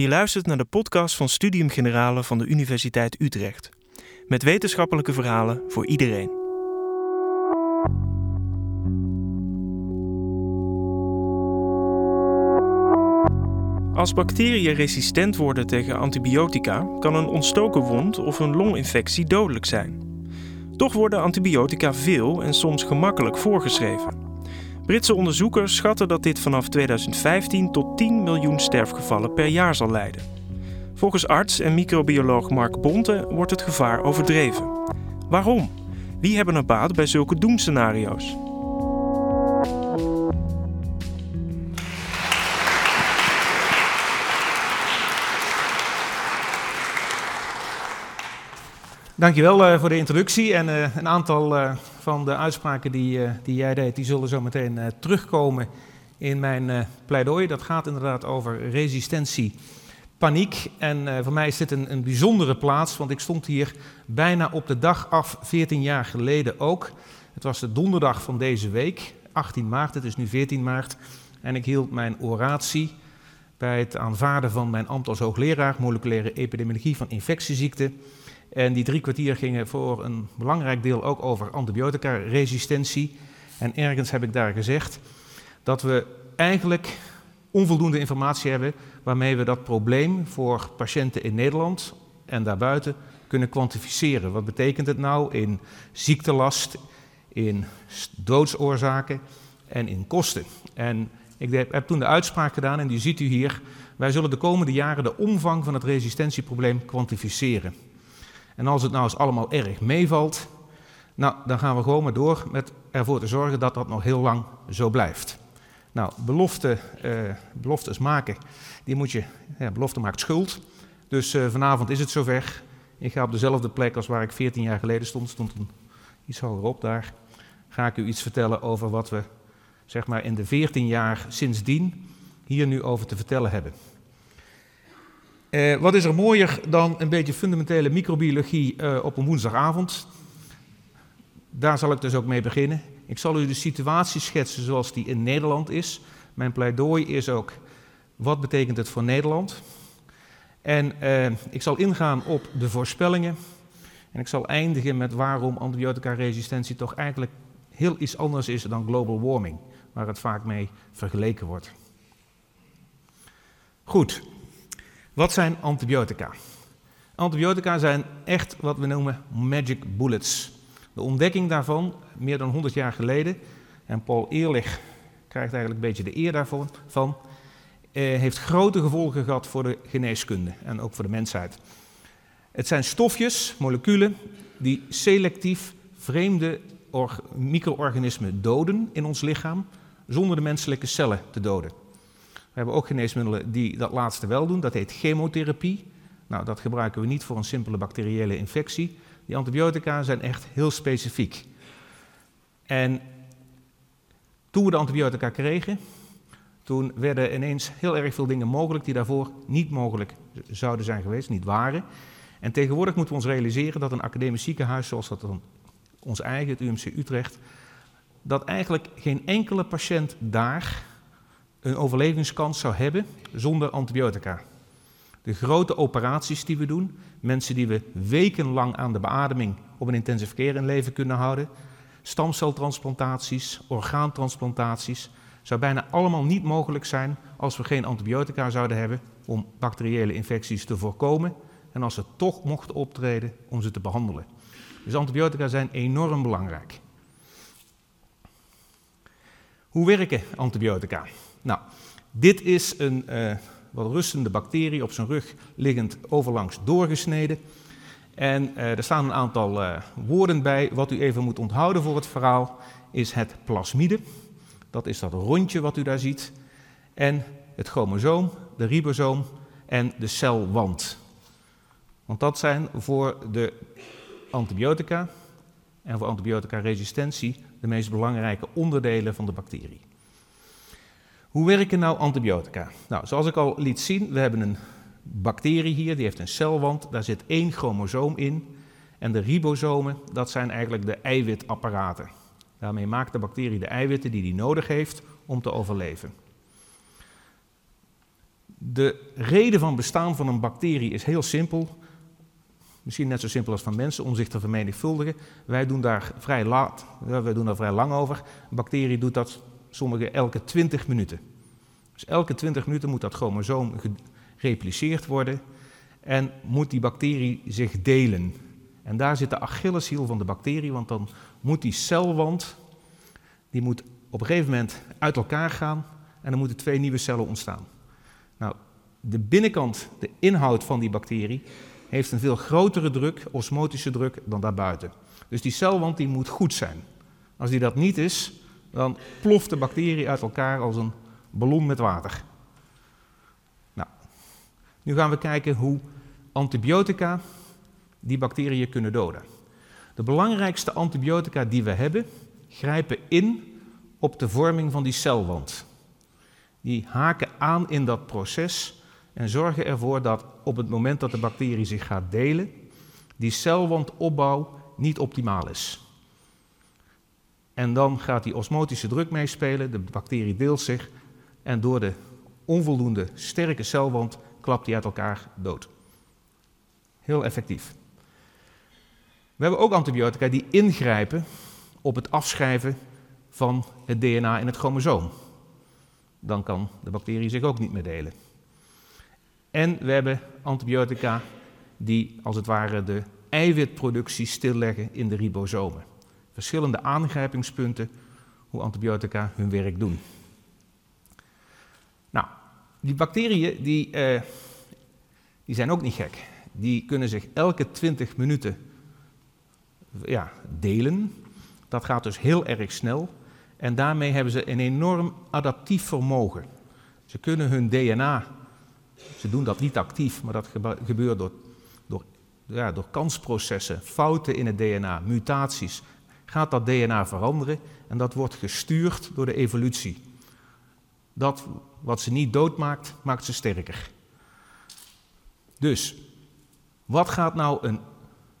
Je luistert naar de podcast van Studium Generale van de Universiteit Utrecht. Met wetenschappelijke verhalen voor iedereen. Als bacteriën resistent worden tegen antibiotica, kan een ontstoken wond of een longinfectie dodelijk zijn. Toch worden antibiotica veel en soms gemakkelijk voorgeschreven. Britse onderzoekers schatten dat dit vanaf 2015 tot 10 miljoen sterfgevallen per jaar zal leiden. Volgens arts en microbioloog Mark Bonte wordt het gevaar overdreven. Waarom? Wie hebben er baat bij zulke doemscenario's? Dankjewel uh, voor de introductie en uh, een aantal uh, van de uitspraken die, die jij deed, die zullen zo meteen terugkomen in mijn pleidooi. Dat gaat inderdaad over resistentie, paniek. En voor mij is dit een, een, bijzondere plaats, want ik stond hier bijna op de dag af, 14 jaar geleden ook. Het was de donderdag van deze week, 18 maart, het is nu 14 maart. En ik hield mijn oratie bij het aanvaarden van mijn ambt als hoogleraar moleculaire epidemiologie van infectieziekten. En die drie kwartier gingen voor een belangrijk deel ook over antibiotica-resistentie. En ergens heb ik daar gezegd dat we eigenlijk onvoldoende informatie hebben waarmee we dat probleem voor patiënten in Nederland en daarbuiten kunnen kwantificeren. Wat betekent het nou in ziektelast, in doodsoorzaken en in kosten? En ik heb toen de uitspraak gedaan en die ziet u hier. Wij zullen de komende jaren de omvang van het resistentieprobleem kwantificeren. En als het nou eens allemaal erg meevalt, nou, dan gaan we gewoon maar door met ervoor te zorgen dat dat nog heel lang zo blijft. Nou, belofte, uh, beloftes maken, die moet je, ja, belofte maakt schuld. Dus uh, vanavond is het zover. Ik ga op dezelfde plek als waar ik 14 jaar geleden stond, stond een, iets hogerop daar. Ga ik u iets vertellen over wat we, zeg maar, in de 14 jaar sindsdien hier nu over te vertellen hebben. Eh, wat is er mooier dan een beetje fundamentele microbiologie eh, op een woensdagavond? Daar zal ik dus ook mee beginnen. Ik zal u de situatie schetsen zoals die in Nederland is. Mijn pleidooi is ook, wat betekent het voor Nederland? En eh, ik zal ingaan op de voorspellingen. En ik zal eindigen met waarom antibiotica-resistentie toch eigenlijk heel iets anders is dan global warming, waar het vaak mee vergeleken wordt. Goed, wat zijn antibiotica? Antibiotica zijn echt wat we noemen magic bullets. De ontdekking daarvan, meer dan 100 jaar geleden, en Paul Ehrlich krijgt eigenlijk een beetje de eer daarvan, van, eh, heeft grote gevolgen gehad voor de geneeskunde en ook voor de mensheid. Het zijn stofjes, moleculen, die selectief vreemde micro-organismen doden in ons lichaam, zonder de menselijke cellen te doden. We hebben ook geneesmiddelen die dat laatste wel doen. Dat heet chemotherapie. Nou, dat gebruiken we niet voor een simpele bacteriële infectie. Die antibiotica zijn echt heel specifiek. En toen we de antibiotica kregen, toen werden ineens heel erg veel dingen mogelijk die daarvoor niet mogelijk zouden zijn geweest, niet waren. En tegenwoordig moeten we ons realiseren dat een academisch ziekenhuis, zoals dat ons eigen, het UMC Utrecht, dat eigenlijk geen enkele patiënt daar een overlevingskans zou hebben zonder antibiotica. De grote operaties die we doen, mensen die we wekenlang aan de beademing op een intensive care in leven kunnen houden, stamceltransplantaties, orgaantransplantaties, zou bijna allemaal niet mogelijk zijn als we geen antibiotica zouden hebben om bacteriële infecties te voorkomen en als ze toch mochten optreden om ze te behandelen. Dus antibiotica zijn enorm belangrijk. Hoe werken antibiotica? Nou, dit is een uh, wat rustende bacterie op zijn rug liggend overlangs doorgesneden. En uh, er staan een aantal uh, woorden bij. Wat u even moet onthouden voor het verhaal is het plasmide. Dat is dat rondje wat u daar ziet. En het chromosoom, de ribosoom en de celwand. Want dat zijn voor de antibiotica en voor antibiotica-resistentie de meest belangrijke onderdelen van de bacterie. Hoe werken nou antibiotica? Nou, zoals ik al liet zien, we hebben een bacterie hier, die heeft een celwand, daar zit één chromosoom in. En de ribosomen, dat zijn eigenlijk de eiwitapparaten. Daarmee maakt de bacterie de eiwitten die die nodig heeft om te overleven. De reden van bestaan van een bacterie is heel simpel. Misschien net zo simpel als van mensen om zich te vermenigvuldigen. Wij doen daar vrij, laat, wij doen daar vrij lang over. Een bacterie doet dat sommige elke 20 minuten. Dus elke 20 minuten moet dat chromosoom gerepliceerd worden en moet die bacterie zich delen. En daar zit de Achilleshiel van de bacterie, want dan moet die celwand die moet op een gegeven moment uit elkaar gaan en dan moeten twee nieuwe cellen ontstaan. Nou, de binnenkant, de inhoud van die bacterie, heeft een veel grotere druk, osmotische druk, dan daarbuiten. Dus die celwand die moet goed zijn. Als die dat niet is, dan ploft de bacterie uit elkaar als een ballon met water. Nou, nu gaan we kijken hoe antibiotica die bacteriën kunnen doden. De belangrijkste antibiotica die we hebben, grijpen in op de vorming van die celwand. Die haken aan in dat proces en zorgen ervoor dat op het moment dat de bacterie zich gaat delen, die celwandopbouw niet optimaal is. En dan gaat die osmotische druk meespelen, de bacterie deelt zich en door de onvoldoende sterke celwand klapt die uit elkaar dood. Heel effectief. We hebben ook antibiotica die ingrijpen op het afschrijven van het DNA in het chromosoom. Dan kan de bacterie zich ook niet meer delen. En we hebben antibiotica die als het ware de eiwitproductie stilleggen in de ribosomen. Verschillende aangrijpingspunten hoe antibiotica hun werk doen. Nou, die bacteriën die, uh, die zijn ook niet gek. Die kunnen zich elke 20 minuten ja, delen. Dat gaat dus heel erg snel. En daarmee hebben ze een enorm adaptief vermogen. Ze kunnen hun DNA, ze doen dat niet actief, maar dat gebeurt door, door, ja, door kansprocessen, fouten in het DNA, mutaties. Gaat dat DNA veranderen en dat wordt gestuurd door de evolutie. Dat wat ze niet doodmaakt, maakt ze sterker. Dus, wat gaat nou een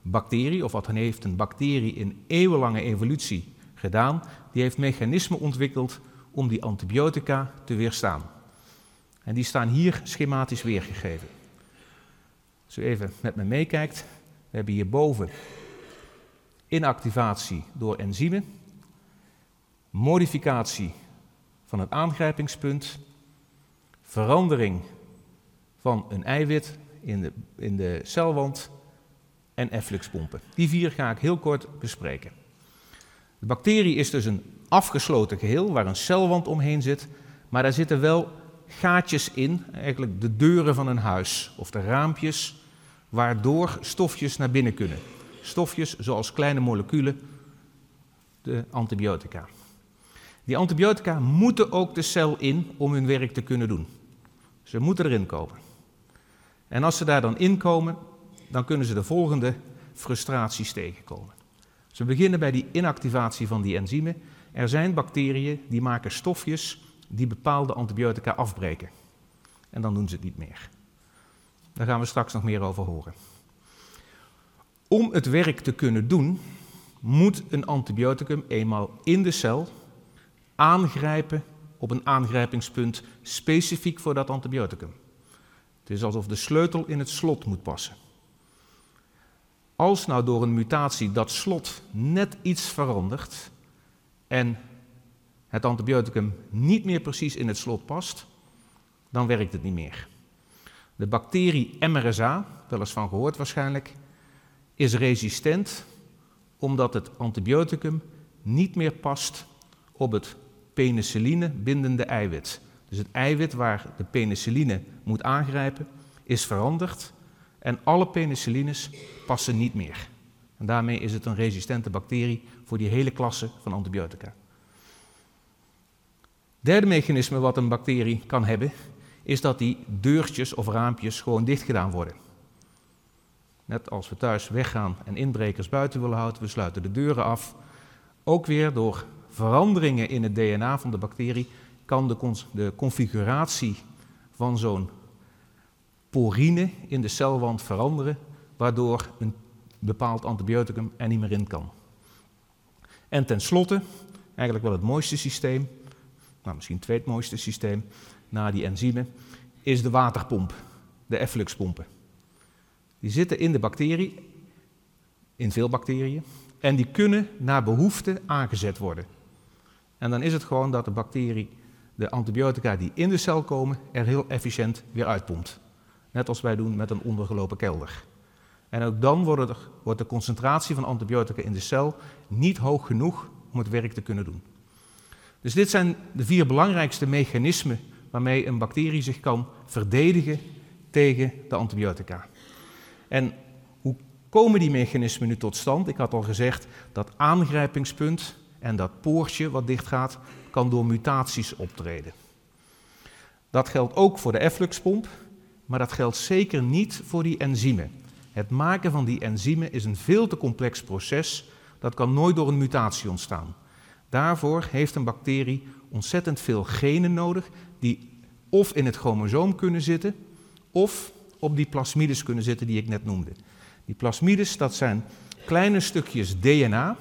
bacterie, of wat heeft een bacterie in eeuwenlange evolutie gedaan? Die heeft mechanismen ontwikkeld om die antibiotica te weerstaan. En die staan hier schematisch weergegeven. Als u even met me meekijkt, we hebben hierboven inactivatie door enzymen, modificatie van het aangrijpingspunt, verandering van een eiwit in de, in de celwand en effluxpompen. Die vier ga ik heel kort bespreken. De bacterie is dus een afgesloten geheel waar een celwand omheen zit, maar daar zitten wel gaatjes in, eigenlijk de deuren van een huis of de raampjes, waardoor stofjes naar binnen kunnen. Stofjes zoals kleine moleculen, de antibiotica. Die antibiotica moeten ook de cel in om hun werk te kunnen doen. Ze moeten erin komen. En als ze daar dan in komen, dan kunnen ze de volgende frustraties tegenkomen. Ze beginnen bij die inactivatie van die enzymen. Er zijn bacteriën die maken stofjes die bepaalde antibiotica afbreken. En dan doen ze het niet meer. Daar gaan we straks nog meer over horen. Om het werk te kunnen doen, moet een antibioticum eenmaal in de cel aangrijpen op een aangrijpingspunt specifiek voor dat antibioticum. Het is alsof de sleutel in het slot moet passen. Als nou door een mutatie dat slot net iets verandert en het antibioticum niet meer precies in het slot past, dan werkt het niet meer. De bacterie MRSA, wel eens van gehoord waarschijnlijk, is resistent omdat het antibioticum niet meer past op het penicilline bindende eiwit. Dus het eiwit waar de penicilline moet aangrijpen is veranderd en alle penicillines passen niet meer. En daarmee is het een resistente bacterie voor die hele klasse van antibiotica. Derde mechanisme wat een bacterie kan hebben, is dat die deurtjes of raampjes gewoon dicht gedaan worden. Net als we thuis weggaan en inbrekers buiten willen houden, we sluiten de deuren af. Ook weer door veranderingen in het DNA van de bacterie kan de, de configuratie van zo'n porine in de celwand veranderen, waardoor een bepaald antibioticum er niet meer in kan. En tenslotte, eigenlijk wel het mooiste systeem, nou misschien het tweede mooiste systeem na die enzymen, is de waterpomp, de effluxpompen. Die zitten in de bacterie, in veel bacteriën, en die kunnen naar behoefte aangezet worden. En dan is het gewoon dat de bacterie de antibiotica die in de cel komen er heel efficiënt weer uitpompt. Net als wij doen met een ondergelopen kelder. En ook dan wordt, wordt de concentratie van antibiotica in de cel niet hoog genoeg om het werk te kunnen doen. Dus dit zijn de vier belangrijkste mechanismen waarmee een bacterie zich kan verdedigen tegen de antibiotica. En hoe komen die mechanismen nu tot stand? Ik had al gezegd dat aangrijpingspunt en dat poortje wat dichtgaat, kan door mutaties optreden. Dat geldt ook voor de effluxpomp, maar dat geldt zeker niet voor die enzymen. Het maken van die enzymen is een veel te complex proces. Dat kan nooit door een mutatie ontstaan. Daarvoor heeft een bacterie ontzettend veel genen nodig die of in het chromosoom kunnen zitten of op die plasmides kunnen zitten die ik net noemde. Die plasmides, dat zijn kleine stukjes DNA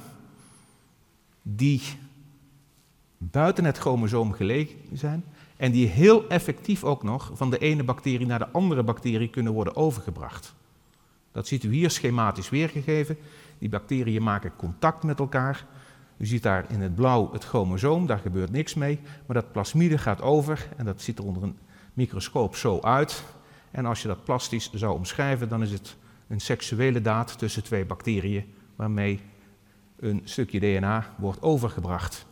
die buiten het chromosoom gelegen zijn en die heel effectief ook nog van de ene bacterie naar de andere bacterie kunnen worden overgebracht. Dat ziet u hier schematisch weergegeven. Die bacteriën maken contact met elkaar. U ziet daar in het blauw het chromosoom, daar gebeurt niks mee. Maar dat plasmide gaat over en dat ziet er onder een microscoop zo uit. En als je dat plastisch zou omschrijven, dan is het een seksuele daad tussen twee bacteriën waarmee een stukje DNA wordt overgebracht.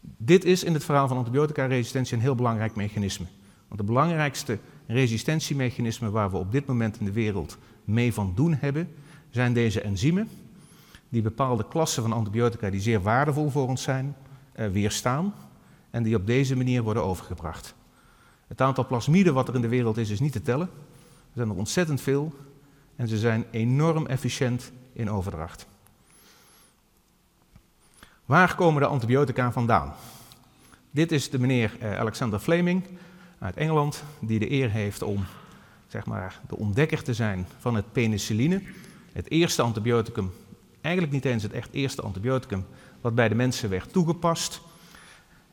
Dit is in het verhaal van antibiotica-resistentie een heel belangrijk mechanisme. Want de belangrijkste resistentiemechanismen waar we op dit moment in de wereld mee van doen hebben, zijn deze enzymen, die bepaalde klassen van antibiotica die zeer waardevol voor ons zijn, eh, weerstaan en die op deze manier worden overgebracht. Het aantal plasmiden wat er in de wereld is, is niet te tellen. Er zijn er ontzettend veel en ze zijn enorm efficiënt in overdracht. Waar komen de antibiotica vandaan? Dit is de meneer eh, Alexander Fleming uit Engeland, die de eer heeft om zeg maar, de ontdekker te zijn van het penicilline. Het eerste antibioticum, eigenlijk niet eens het echt eerste antibioticum, wat bij de mensen werd toegepast.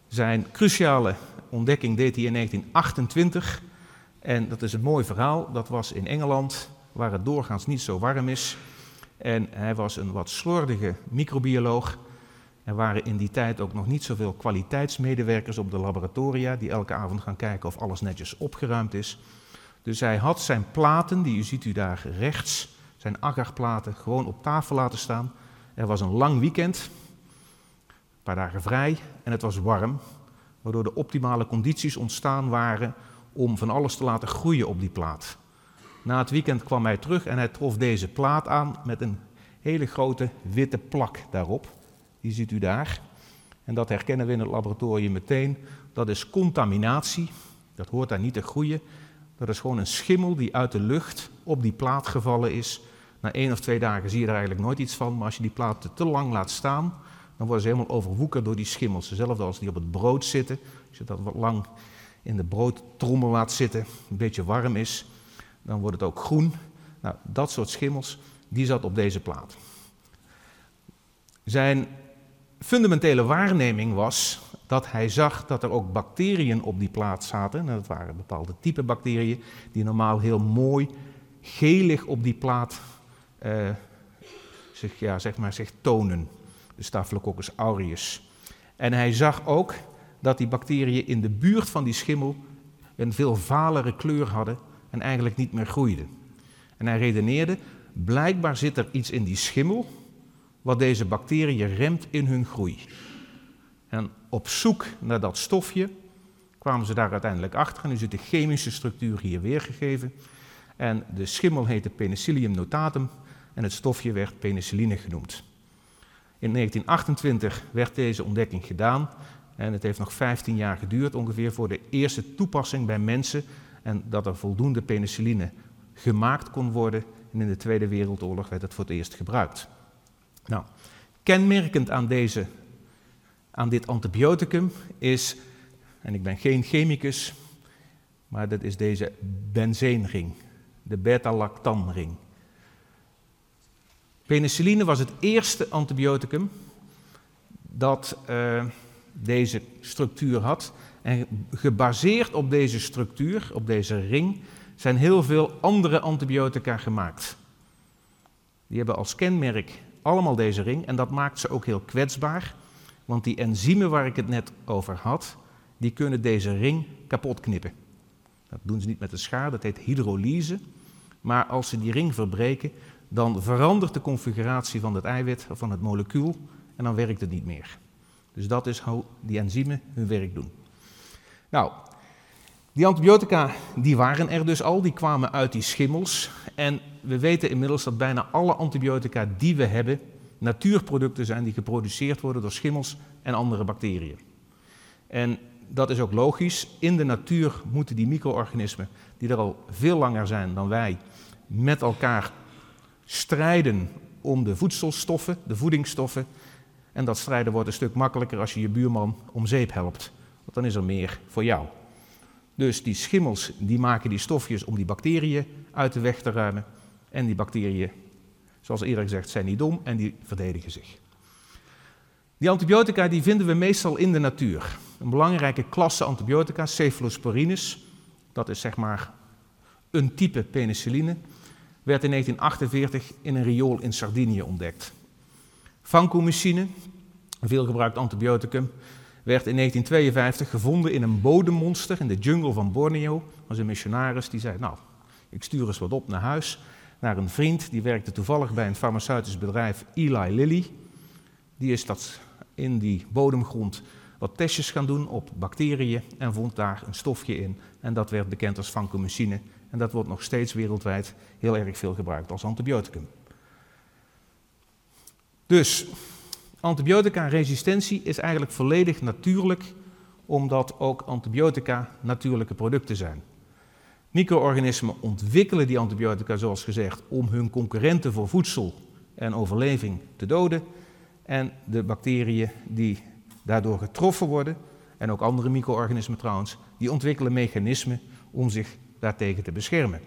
Zijn cruciale ontdekking deed hij in 1928. En dat is een mooi verhaal. Dat was in Engeland, waar het doorgaans niet zo warm is. En hij was een wat slordige microbioloog. Er waren in die tijd ook nog niet zoveel kwaliteitsmedewerkers op de laboratoria die elke avond gaan kijken of alles netjes opgeruimd is. Dus hij had zijn platen, die u ziet u daar rechts, zijn agarplaten, gewoon op tafel laten staan. Er was een lang weekend, paar dagen vrij en het was warm, waardoor de optimale condities ontstaan waren om van alles te laten groeien op die plaat. Na het weekend kwam hij terug en hij trof deze plaat aan met een hele grote witte plak daarop. Die ziet u daar. En dat herkennen we in het laboratorium meteen. Dat is contaminatie. Dat hoort daar niet te groeien. Dat is gewoon een schimmel die uit de lucht op die plaat gevallen is. Na één of twee dagen zie je er eigenlijk nooit iets van, maar als je die plaat te lang laat staan, dan worden ze helemaal overwoekerd door die schimmels. Hetzelfde als die op het brood zitten. Als je dat wat lang in de broodtrommel laat zitten, een beetje warm is, dan wordt het ook groen. Nou, dat soort schimmels, die zat op deze plaat. Zijn fundamentele waarneming was dat hij zag dat er ook bacteriën op die plaat zaten. En dat waren bepaalde type bacteriën die normaal heel mooi gelig op die plaat uh, zich, ja, zeg maar, zich tonen. De Staphylococcus aureus. En hij zag ook dat die bacteriën in de buurt van die schimmel een veel valere kleur hadden en eigenlijk niet meer groeiden. En hij redeneerde, blijkbaar zit er iets in die schimmel wat deze bacteriën remt in hun groei. En op zoek naar dat stofje kwamen ze daar uiteindelijk achter. En nu zit de chemische structuur hier weergegeven. En de schimmel heette Penicillium notatum en het stofje werd penicilline genoemd. In 1928 werd deze ontdekking gedaan en het heeft nog 15 jaar geduurd ongeveer voor de eerste toepassing bij mensen en dat er voldoende penicilline gemaakt kon worden. En in de Tweede Wereldoorlog werd het voor het eerst gebruikt. Nou, kenmerkend aan, deze, aan dit antibioticum is, en ik ben geen chemicus, maar dat is deze benzeenring, de beta-lactamring. Penicilline was het eerste antibioticum dat uh, deze structuur had. En gebaseerd op deze structuur, op deze ring, zijn heel veel andere antibiotica gemaakt. Die hebben als kenmerk allemaal deze ring en dat maakt ze ook heel kwetsbaar, want die enzymen waar ik het net over had, die kunnen deze ring kapot knippen. Dat doen ze niet met een schaar, dat heet hydrolyse. Maar als ze die ring verbreken, dan verandert de configuratie van het eiwit of van het molecuul en dan werkt het niet meer. Dus dat is hoe die enzymen hun werk doen. Nou, die antibiotica die waren er dus al, die kwamen uit die schimmels. En we weten inmiddels dat bijna alle antibiotica die we hebben natuurproducten zijn die geproduceerd worden door schimmels en andere bacteriën. En dat is ook logisch. In de natuur moeten die micro-organismen, die er al veel langer zijn dan wij, met elkaar strijden om de voedselstoffen, de voedingsstoffen. En dat strijden wordt een stuk makkelijker als je je buurman om zeep helpt. Want dan is er meer voor jou. Dus die schimmels die maken die stofjes om die bacteriën uit de weg te ruimen. En die bacteriën, zoals eerder gezegd, zijn niet dom en die verdedigen zich. Die antibiotica die vinden we meestal in de natuur. Een belangrijke klasse antibiotica, cephalosporines, dat is zeg maar een type penicilline, werd in 1948 in een riool in Sardinië ontdekt. Vancomycine, een veelgebruikt antibioticum, werd in 1952 gevonden in een bodemmonster in de jungle van Borneo. Was een missionaris die zei, nou, ik stuur eens wat op naar huis. Naar een vriend, die werkte toevallig bij een farmaceutisch bedrijf, Eli Lilly. Die is dat in die bodemgrond wat testjes gaan doen op bacteriën en vond daar een stofje in. En dat werd bekend als vancomycine. En dat wordt nog steeds wereldwijd heel erg veel gebruikt als antibioticum. Dus antibiotica-resistentie is eigenlijk volledig natuurlijk, omdat ook antibiotica natuurlijke producten zijn. Micro-organismen ontwikkelen die antibiotica, zoals gezegd, om hun concurrenten voor voedsel en overleving te doden. En de bacteriën die daardoor getroffen worden, en ook andere micro-organismen trouwens, die ontwikkelen mechanismen om zich daartegen te beschermen.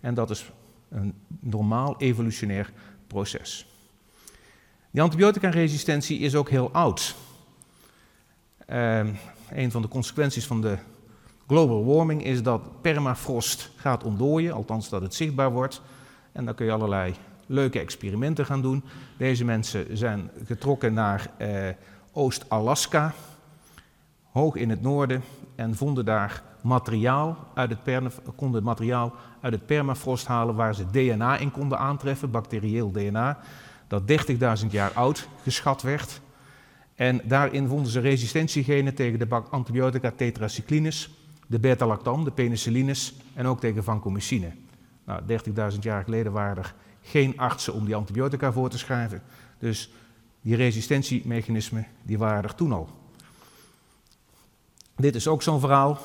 En dat is een normaal evolutionair proces. Die antibiotica-resistentie is ook heel oud. Uh, een van de consequenties van de global warming is dat permafrost gaat ontdooien, althans dat het zichtbaar wordt. En dan kun je allerlei leuke experimenten gaan doen. Deze mensen zijn getrokken naar eh, Oost-Alaska, hoog in het noorden, en vonden daar materiaal uit het konden materiaal uit het permafrost halen waar ze DNA in konden aantreffen, bacterieel DNA, dat 30.000 jaar oud geschat werd. En daarin vonden ze resistentiegenen tegen de antibiotica tetracyclines, de beta-lactam, de penicillines en ook tegen vancomycine. Nou, 30.000 jaar geleden waren er geen artsen om die antibiotica voor te schrijven. Dus die resistentiemechanismen die waren er toen al. Dit is ook zo'n verhaal.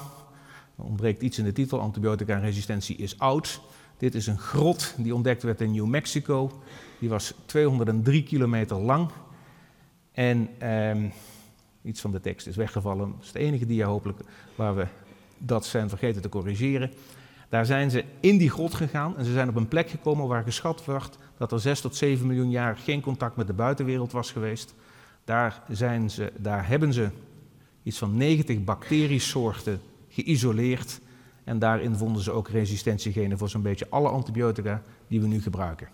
Er ontbreekt iets in de titel. Antibiotica-resistentie is oud. Dit is een grot die ontdekt werd in New Mexico. Die was 203 kilometer lang. En ehm, iets van de tekst is weggevallen. Dat is de enige dia hopelijk waar we dat zijn vergeten te corrigeren. Daar zijn ze in die grot gegaan en ze zijn op een plek gekomen waar geschat wordt dat er 6 tot 7 miljoen jaar geen contact met de buitenwereld was geweest. Daar, zijn ze, daar hebben ze iets van 90 bacteriesoorten geïsoleerd. En daarin vonden ze ook resistentiegenen voor zo'n beetje alle antibiotica die we nu gebruiken.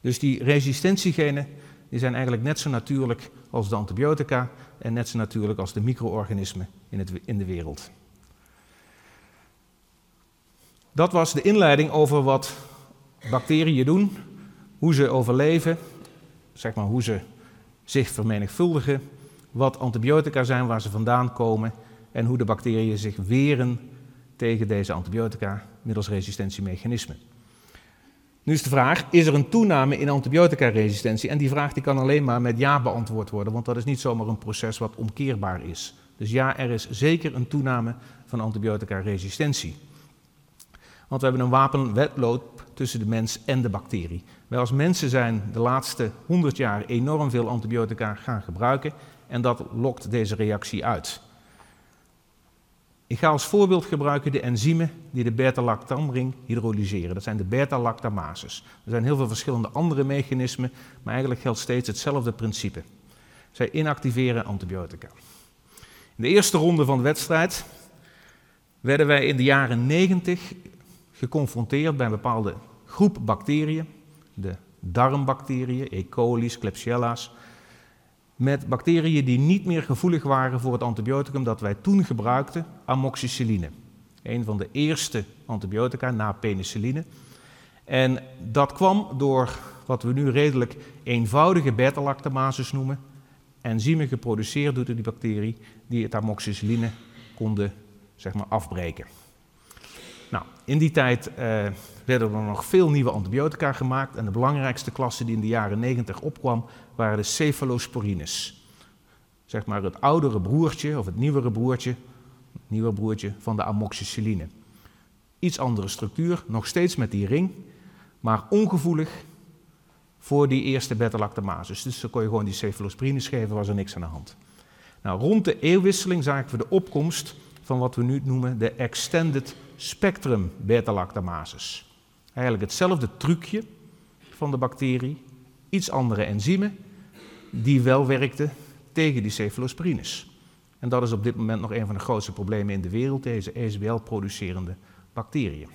Dus die resistentiegenen die zijn eigenlijk net zo natuurlijk als de antibiotica en net zo natuurlijk als de micro-organismen in, het, in de wereld. Dat was de inleiding over wat bacteriën doen, hoe ze overleven, zeg maar hoe ze zich vermenigvuldigen, wat antibiotica zijn, waar ze vandaan komen en hoe de bacteriën zich weren tegen deze antibiotica middels resistentiemechanismen. Nu is de vraag, is er een toename in antibiotica-resistentie? En die vraag die kan alleen maar met ja beantwoord worden, want dat is niet zomaar een proces wat omkeerbaar is. Dus ja, er is zeker een toename van antibiotica-resistentie. Want we hebben een wapenwetloop tussen de mens en de bacterie. Wij als mensen zijn de laatste 100 jaar enorm veel antibiotica gaan gebruiken en dat lokt deze reactie uit. Ik ga als voorbeeld gebruiken de enzymen die de beta-lactamring hydrolyseren. Dat zijn de beta-lactamases. Er zijn heel veel verschillende andere mechanismen, maar eigenlijk geldt steeds hetzelfde principe. Zij inactiveren antibiotica. In de eerste ronde van de wedstrijd werden wij in de jaren 90 geconfronteerd bij een bepaalde groep bacteriën, de darmbacteriën, E. coli, Klebsiellas, met bacteriën die niet meer gevoelig waren voor het antibioticum dat wij toen gebruikten, amoxicilline. Een van de eerste antibiotica na penicilline. En dat kwam door wat we nu redelijk eenvoudige beta-lactamases noemen, enzymen geproduceerd door die bacterie die het amoxicilline konden zeg maar, afbreken. Nou, in die tijd uh, werden er nog veel nieuwe antibiotica gemaakt en de belangrijkste klasse die in de jaren 90 opkwam waren de cephalosporines. Zeg maar het oudere broertje of het nieuwere broertje, nieuwe broertje van de amoxicilline. Iets andere structuur, nog steeds met die ring, maar ongevoelig voor die eerste beta-lactamases. Dus dan kon je gewoon die cephalosporines geven, was er niks aan de hand. Nou, rond de eeuwwisseling zagen we de opkomst van wat we nu noemen de extended spectrum beta-lactamases. Eigenlijk hetzelfde trucje van de bacterie, iets andere enzymen, die wel werkten tegen die cephalosporines. En dat is op dit moment nog een van de grootste problemen in de wereld, deze ESBL-producerende bacteriën.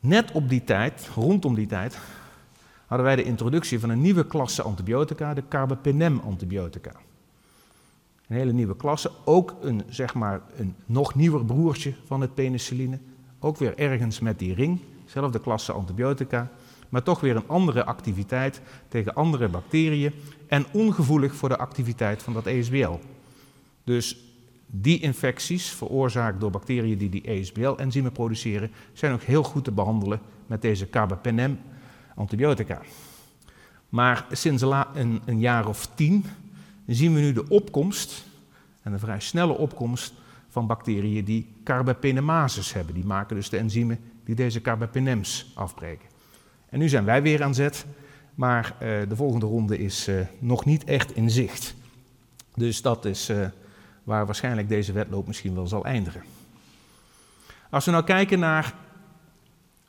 Net op die tijd, rondom die tijd, hadden wij de introductie van een nieuwe klasse antibiotica, de carbapenem-antibiotica. Een hele nieuwe klasse, ook een, zeg maar, een nog nieuwer broertje van het penicilline. Ook weer ergens met die ring, dezelfde klasse antibiotica, maar toch weer een andere activiteit tegen andere bacteriën en ongevoelig voor de activiteit van dat ESBL. Dus die infecties, veroorzaakt door bacteriën die die ESBL-enzymen produceren, zijn ook heel goed te behandelen met deze carbapenem-antibiotica. Maar sinds een jaar of tien zien we nu de opkomst, en een vrij snelle opkomst, van bacteriën die carbapenemases hebben. Die maken dus de enzymen die deze carbapenems afbreken. En nu zijn wij weer aan zet, maar uh, de volgende ronde is uh, nog niet echt in zicht. Dus dat is uh, waar waarschijnlijk deze wedloop misschien wel zal eindigen. Als we nou kijken naar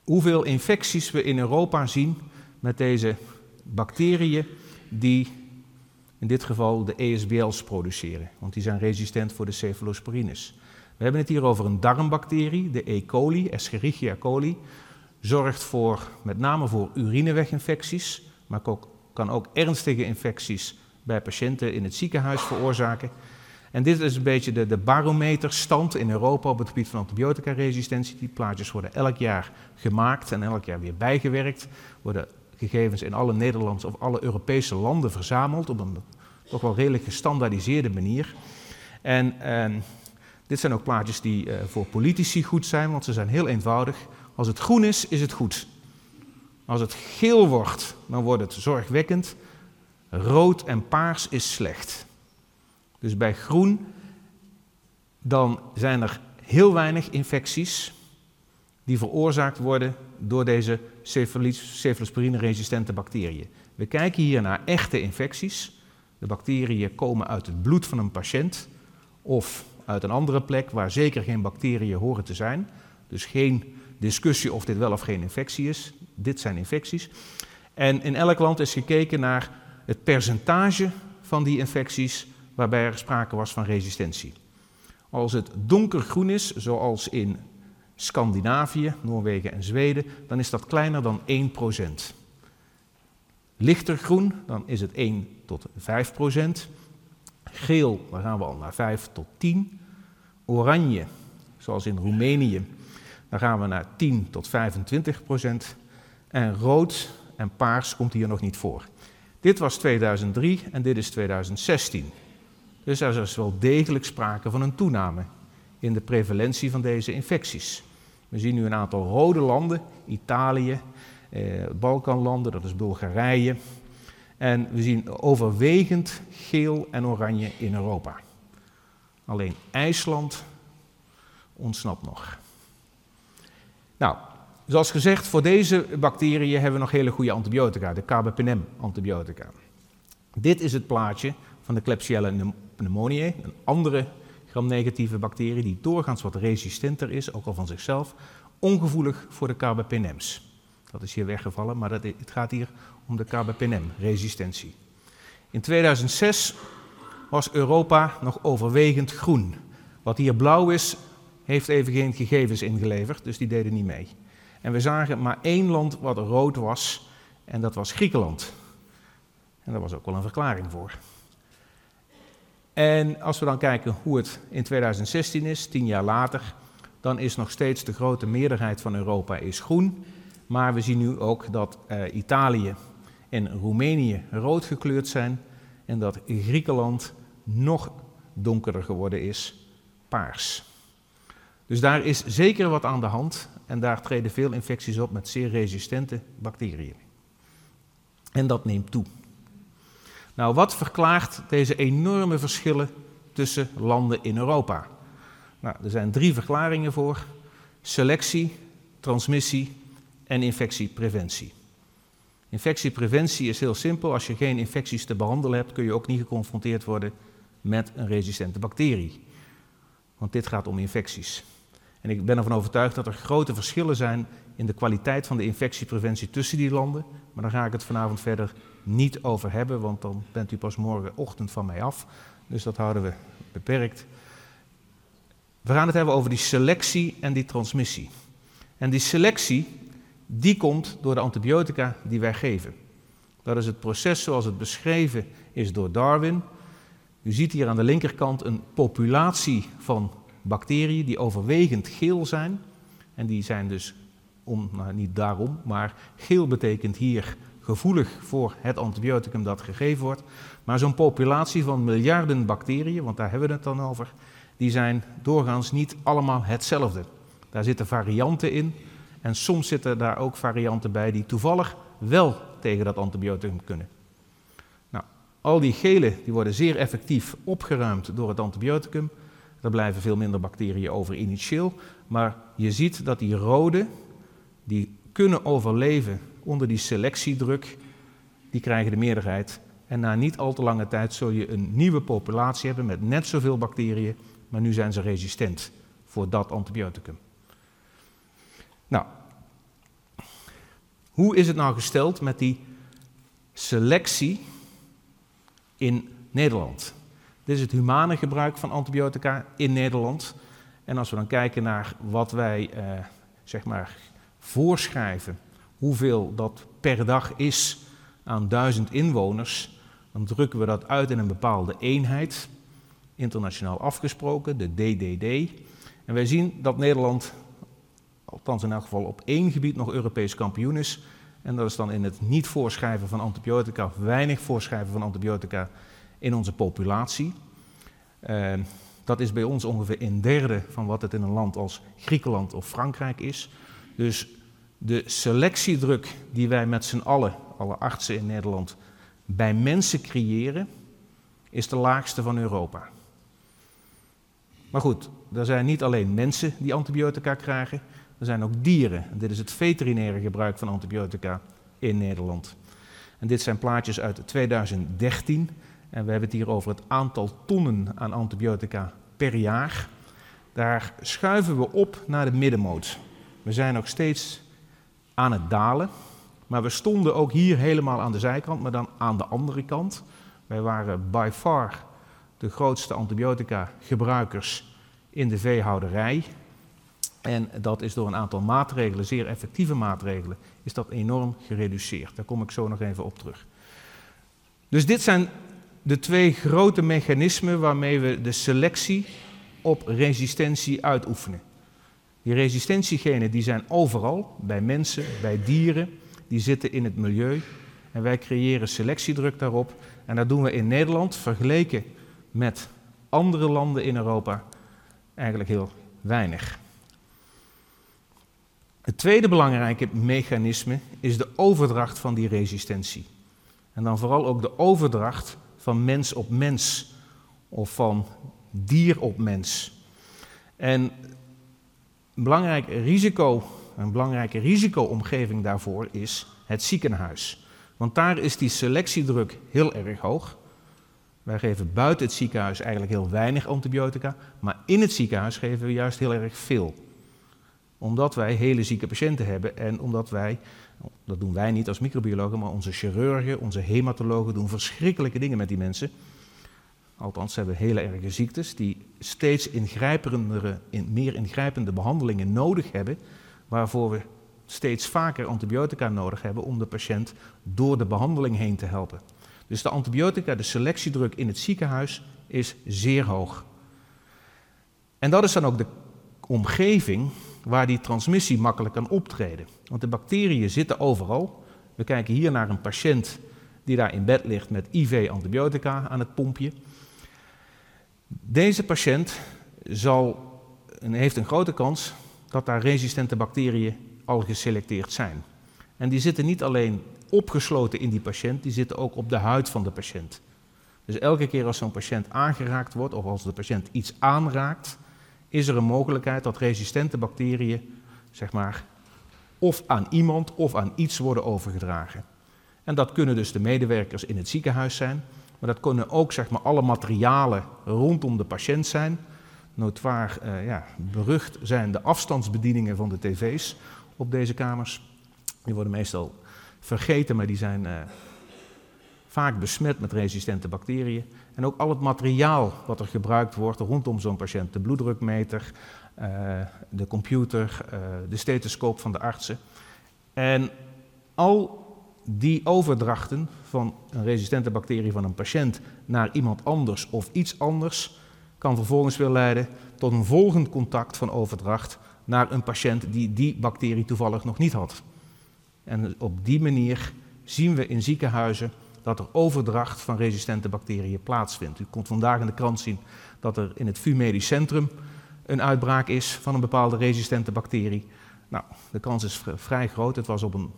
hoeveel infecties we in Europa zien met deze bacteriën die in dit geval de ESBL's produceren, want die zijn resistent voor de cephalosporines. We hebben het hier over een darmbacterie, de E. coli, Escherichia coli. Zorgt voor, met name voor urineweginfecties, maar kan ook ernstige infecties bij patiënten in het ziekenhuis veroorzaken. En dit is een beetje de, de barometerstand in Europa op het gebied van antibioticaresistentie. Die plaatjes worden elk jaar gemaakt en elk jaar weer bijgewerkt. Worden gegevens in alle Nederlandse of alle Europese landen verzameld op een toch wel redelijk gestandaardiseerde manier. En dit zijn ook plaatjes die eh, voor politici goed zijn, want ze zijn heel eenvoudig. Als het groen is, is het goed. Als het geel wordt, dan wordt het zorgwekkend. Rood en paars is slecht. Dus bij groen, dan zijn er heel weinig infecties die veroorzaakt worden door deze cephalosporine-resistente bacteriën. We kijken hier naar echte infecties. De bacteriën komen uit het bloed van een patiënt of uit een andere plek waar zeker geen bacteriën horen te zijn. Dus geen discussie of dit wel of geen infectie is. Dit zijn infecties. En in elk land is gekeken naar het percentage van die infecties waarbij er sprake was van resistentie. Als het donkergroen is, zoals in Scandinavië, Noorwegen en Zweden, dan is dat kleiner dan 1%. Lichter groen, dan is het 1 tot 5%. Geel, dan gaan we al naar 5 tot 10. Oranje, zoals in Roemenië, dan gaan we naar 10 tot 25% En rood en paars komt hier nog niet voor. Dit was 2003 en dit is 2016. Dus er is wel degelijk sprake van een toename in de prevalentie van deze infecties. We zien nu een aantal rode landen, Italië, eh, Balkanlanden, dat is Bulgarije. En we zien overwegend geel en oranje in Europa. Alleen IJsland ontsnapt nog. Nou, zoals gezegd, voor deze bacteriën hebben we nog hele goede antibiotica, de carbapenem-antibiotica. Dit is het plaatje van de Klebsiella pneumoniae, een andere gram-negatieve bacterie die doorgaans wat resistenter is, ook al van zichzelf, ongevoelig voor de carbapenems. Dat is hier weggevallen, maar het gaat hier om de carbapenem-resistentie. In 2006 was Europa nog overwegend groen. Wat hier blauw is, heeft even geen gegevens ingeleverd, dus die deden niet mee. En we zagen maar één land wat rood was, en dat was Griekenland. En daar was ook wel een verklaring voor. En als we dan kijken hoe het in 2016 is, tien jaar later, dan is nog steeds de grote meerderheid van Europa is groen. Maar we zien nu ook dat uh, Italië en Roemenië rood gekleurd zijn en dat Griekenland nog donkerder geworden is, paars. Dus daar is zeker wat aan de hand en daar treden veel infecties op met zeer resistente bacteriën. En dat neemt toe. Nou, wat verklaart deze enorme verschillen tussen landen in Europa? Nou, er zijn drie verklaringen voor: selectie, transmissie en infectiepreventie. Infectiepreventie is heel simpel. Als je geen infecties te behandelen hebt, kun je ook niet geconfronteerd worden met een resistente bacterie. Want dit gaat om infecties. En ik ben ervan overtuigd dat er grote verschillen zijn in de kwaliteit van de infectiepreventie tussen die landen. Maar daar ga ik het vanavond verder niet over hebben, want dan bent u pas morgenochtend van mij af. Dus dat houden we beperkt. We gaan het hebben over die selectie en die transmissie. En die selectie, die komt door de antibiotica die wij geven. Dat is het proces zoals het beschreven is door Darwin. U ziet hier aan de linkerkant een populatie van bacteriën die overwegend geel zijn. En die zijn dus, om, nou niet daarom, maar geel betekent hier gevoelig voor het antibioticum dat gegeven wordt. Maar zo'n populatie van miljarden bacteriën, want daar hebben we het dan over, die zijn doorgaans niet allemaal hetzelfde. Daar zitten varianten in en soms zitten daar ook varianten bij die toevallig wel tegen dat antibioticum kunnen. Nou, al die gele die worden zeer effectief opgeruimd door het antibioticum. Er blijven veel minder bacteriën over initieel, maar je ziet dat die rode, die kunnen overleven onder die selectiedruk, die krijgen de meerderheid. En na niet al te lange tijd zul je een nieuwe populatie hebben met net zoveel bacteriën, maar nu zijn ze resistent voor dat antibioticum. Nou, hoe is het nou gesteld met die selectie in Nederland? Dit is het humane gebruik van antibiotica in Nederland. En als we dan kijken naar wat wij eh, zeg maar voorschrijven, hoeveel dat per dag is aan duizend inwoners, dan drukken we dat uit in een bepaalde eenheid, internationaal afgesproken, de DDD. En wij zien dat Nederland, althans in elk geval op één gebied, nog Europees kampioen is. En dat is dan in het niet voorschrijven van antibiotica, weinig voorschrijven van antibiotica in onze populatie. Uh, dat is bij ons ongeveer een derde van wat het in een land als Griekenland of Frankrijk is. Dus de selectiedruk die wij met z'n allen, alle artsen in Nederland, bij mensen creëren, is de laagste van Europa. Maar goed, er zijn niet alleen mensen die antibiotica krijgen, er zijn ook dieren. En dit is het veterinaire gebruik van antibiotica in Nederland. En dit zijn plaatjes uit 2013. En we hebben het hier over het aantal tonnen aan antibiotica per jaar. Daar schuiven we op naar de middenmoot. We zijn nog steeds aan het dalen. Maar we stonden ook hier helemaal aan de zijkant, maar dan aan de andere kant. Wij waren by far de grootste antibiotica gebruikers in de veehouderij. En dat is door een aantal maatregelen, zeer effectieve maatregelen, is dat enorm gereduceerd. Daar kom ik zo nog even op terug. Dus dit zijn de twee grote mechanismen waarmee we de selectie op resistentie uitoefenen. Die resistentiegenen die zijn overal, bij mensen, bij dieren, die zitten in het milieu. En wij creëren selectiedruk daarop. En dat doen we in Nederland, vergeleken met andere landen in Europa, eigenlijk heel weinig. Het tweede belangrijke mechanisme is de overdracht van die resistentie. En dan vooral ook de overdracht van mens op mens of van dier op mens. En een belangrijk risico, een belangrijke risicoomgeving daarvoor is het ziekenhuis. Want daar is die selectiedruk heel erg hoog. Wij geven buiten het ziekenhuis eigenlijk heel weinig antibiotica, maar in het ziekenhuis geven we juist heel erg veel. Omdat wij hele zieke patiënten hebben en omdat wij, dat doen wij niet als microbiologen, maar onze chirurgen, onze hematologen doen verschrikkelijke dingen met die mensen. Althans, ze hebben hele erge ziektes die steeds ingrijpendere, in, meer ingrijpende behandelingen nodig hebben, waarvoor we steeds vaker antibiotica nodig hebben om de patiënt door de behandeling heen te helpen. Dus de antibiotica, de selectiedruk in het ziekenhuis is zeer hoog. En dat is dan ook de omgeving waar die transmissie makkelijk kan optreden. Want de bacteriën zitten overal. We kijken hier naar een patiënt die daar in bed ligt met IV-antibiotica aan het pompje. Deze patiënt zal, heeft een grote kans dat daar resistente bacteriën al geselecteerd zijn. En die zitten niet alleen opgesloten in die patiënt, die zitten ook op de huid van de patiënt. Dus elke keer als zo'n patiënt aangeraakt wordt of als de patiënt iets aanraakt, is er een mogelijkheid dat resistente bacteriën, zeg maar, of aan iemand of aan iets worden overgedragen. En dat kunnen dus de medewerkers in het ziekenhuis zijn, maar dat kunnen ook zeg maar, alle materialen rondom de patiënt zijn. Notoir uh, ja, berucht zijn de afstandsbedieningen van de tv's op deze kamers. Die worden meestal vergeten, maar die zijn uh, vaak besmet met resistente bacteriën. En ook al het materiaal wat er gebruikt wordt rondom zo'n patiënt, de bloeddrukmeter, uh, de computer, uh, de stethoscoop van de artsen. En al die overdrachten van een resistente bacterie van een patiënt naar iemand anders of iets anders kan vervolgens weer leiden tot een volgend contact van overdracht naar een patiënt die die bacterie toevallig nog niet had. En op die manier zien we in ziekenhuizen dat er overdracht van resistente bacteriën plaatsvindt. U kon vandaag in de krant zien dat er in het VU Medisch Centrum een uitbraak is van een bepaalde resistente bacterie. Nou, de kans is vrij groot. Het was op een,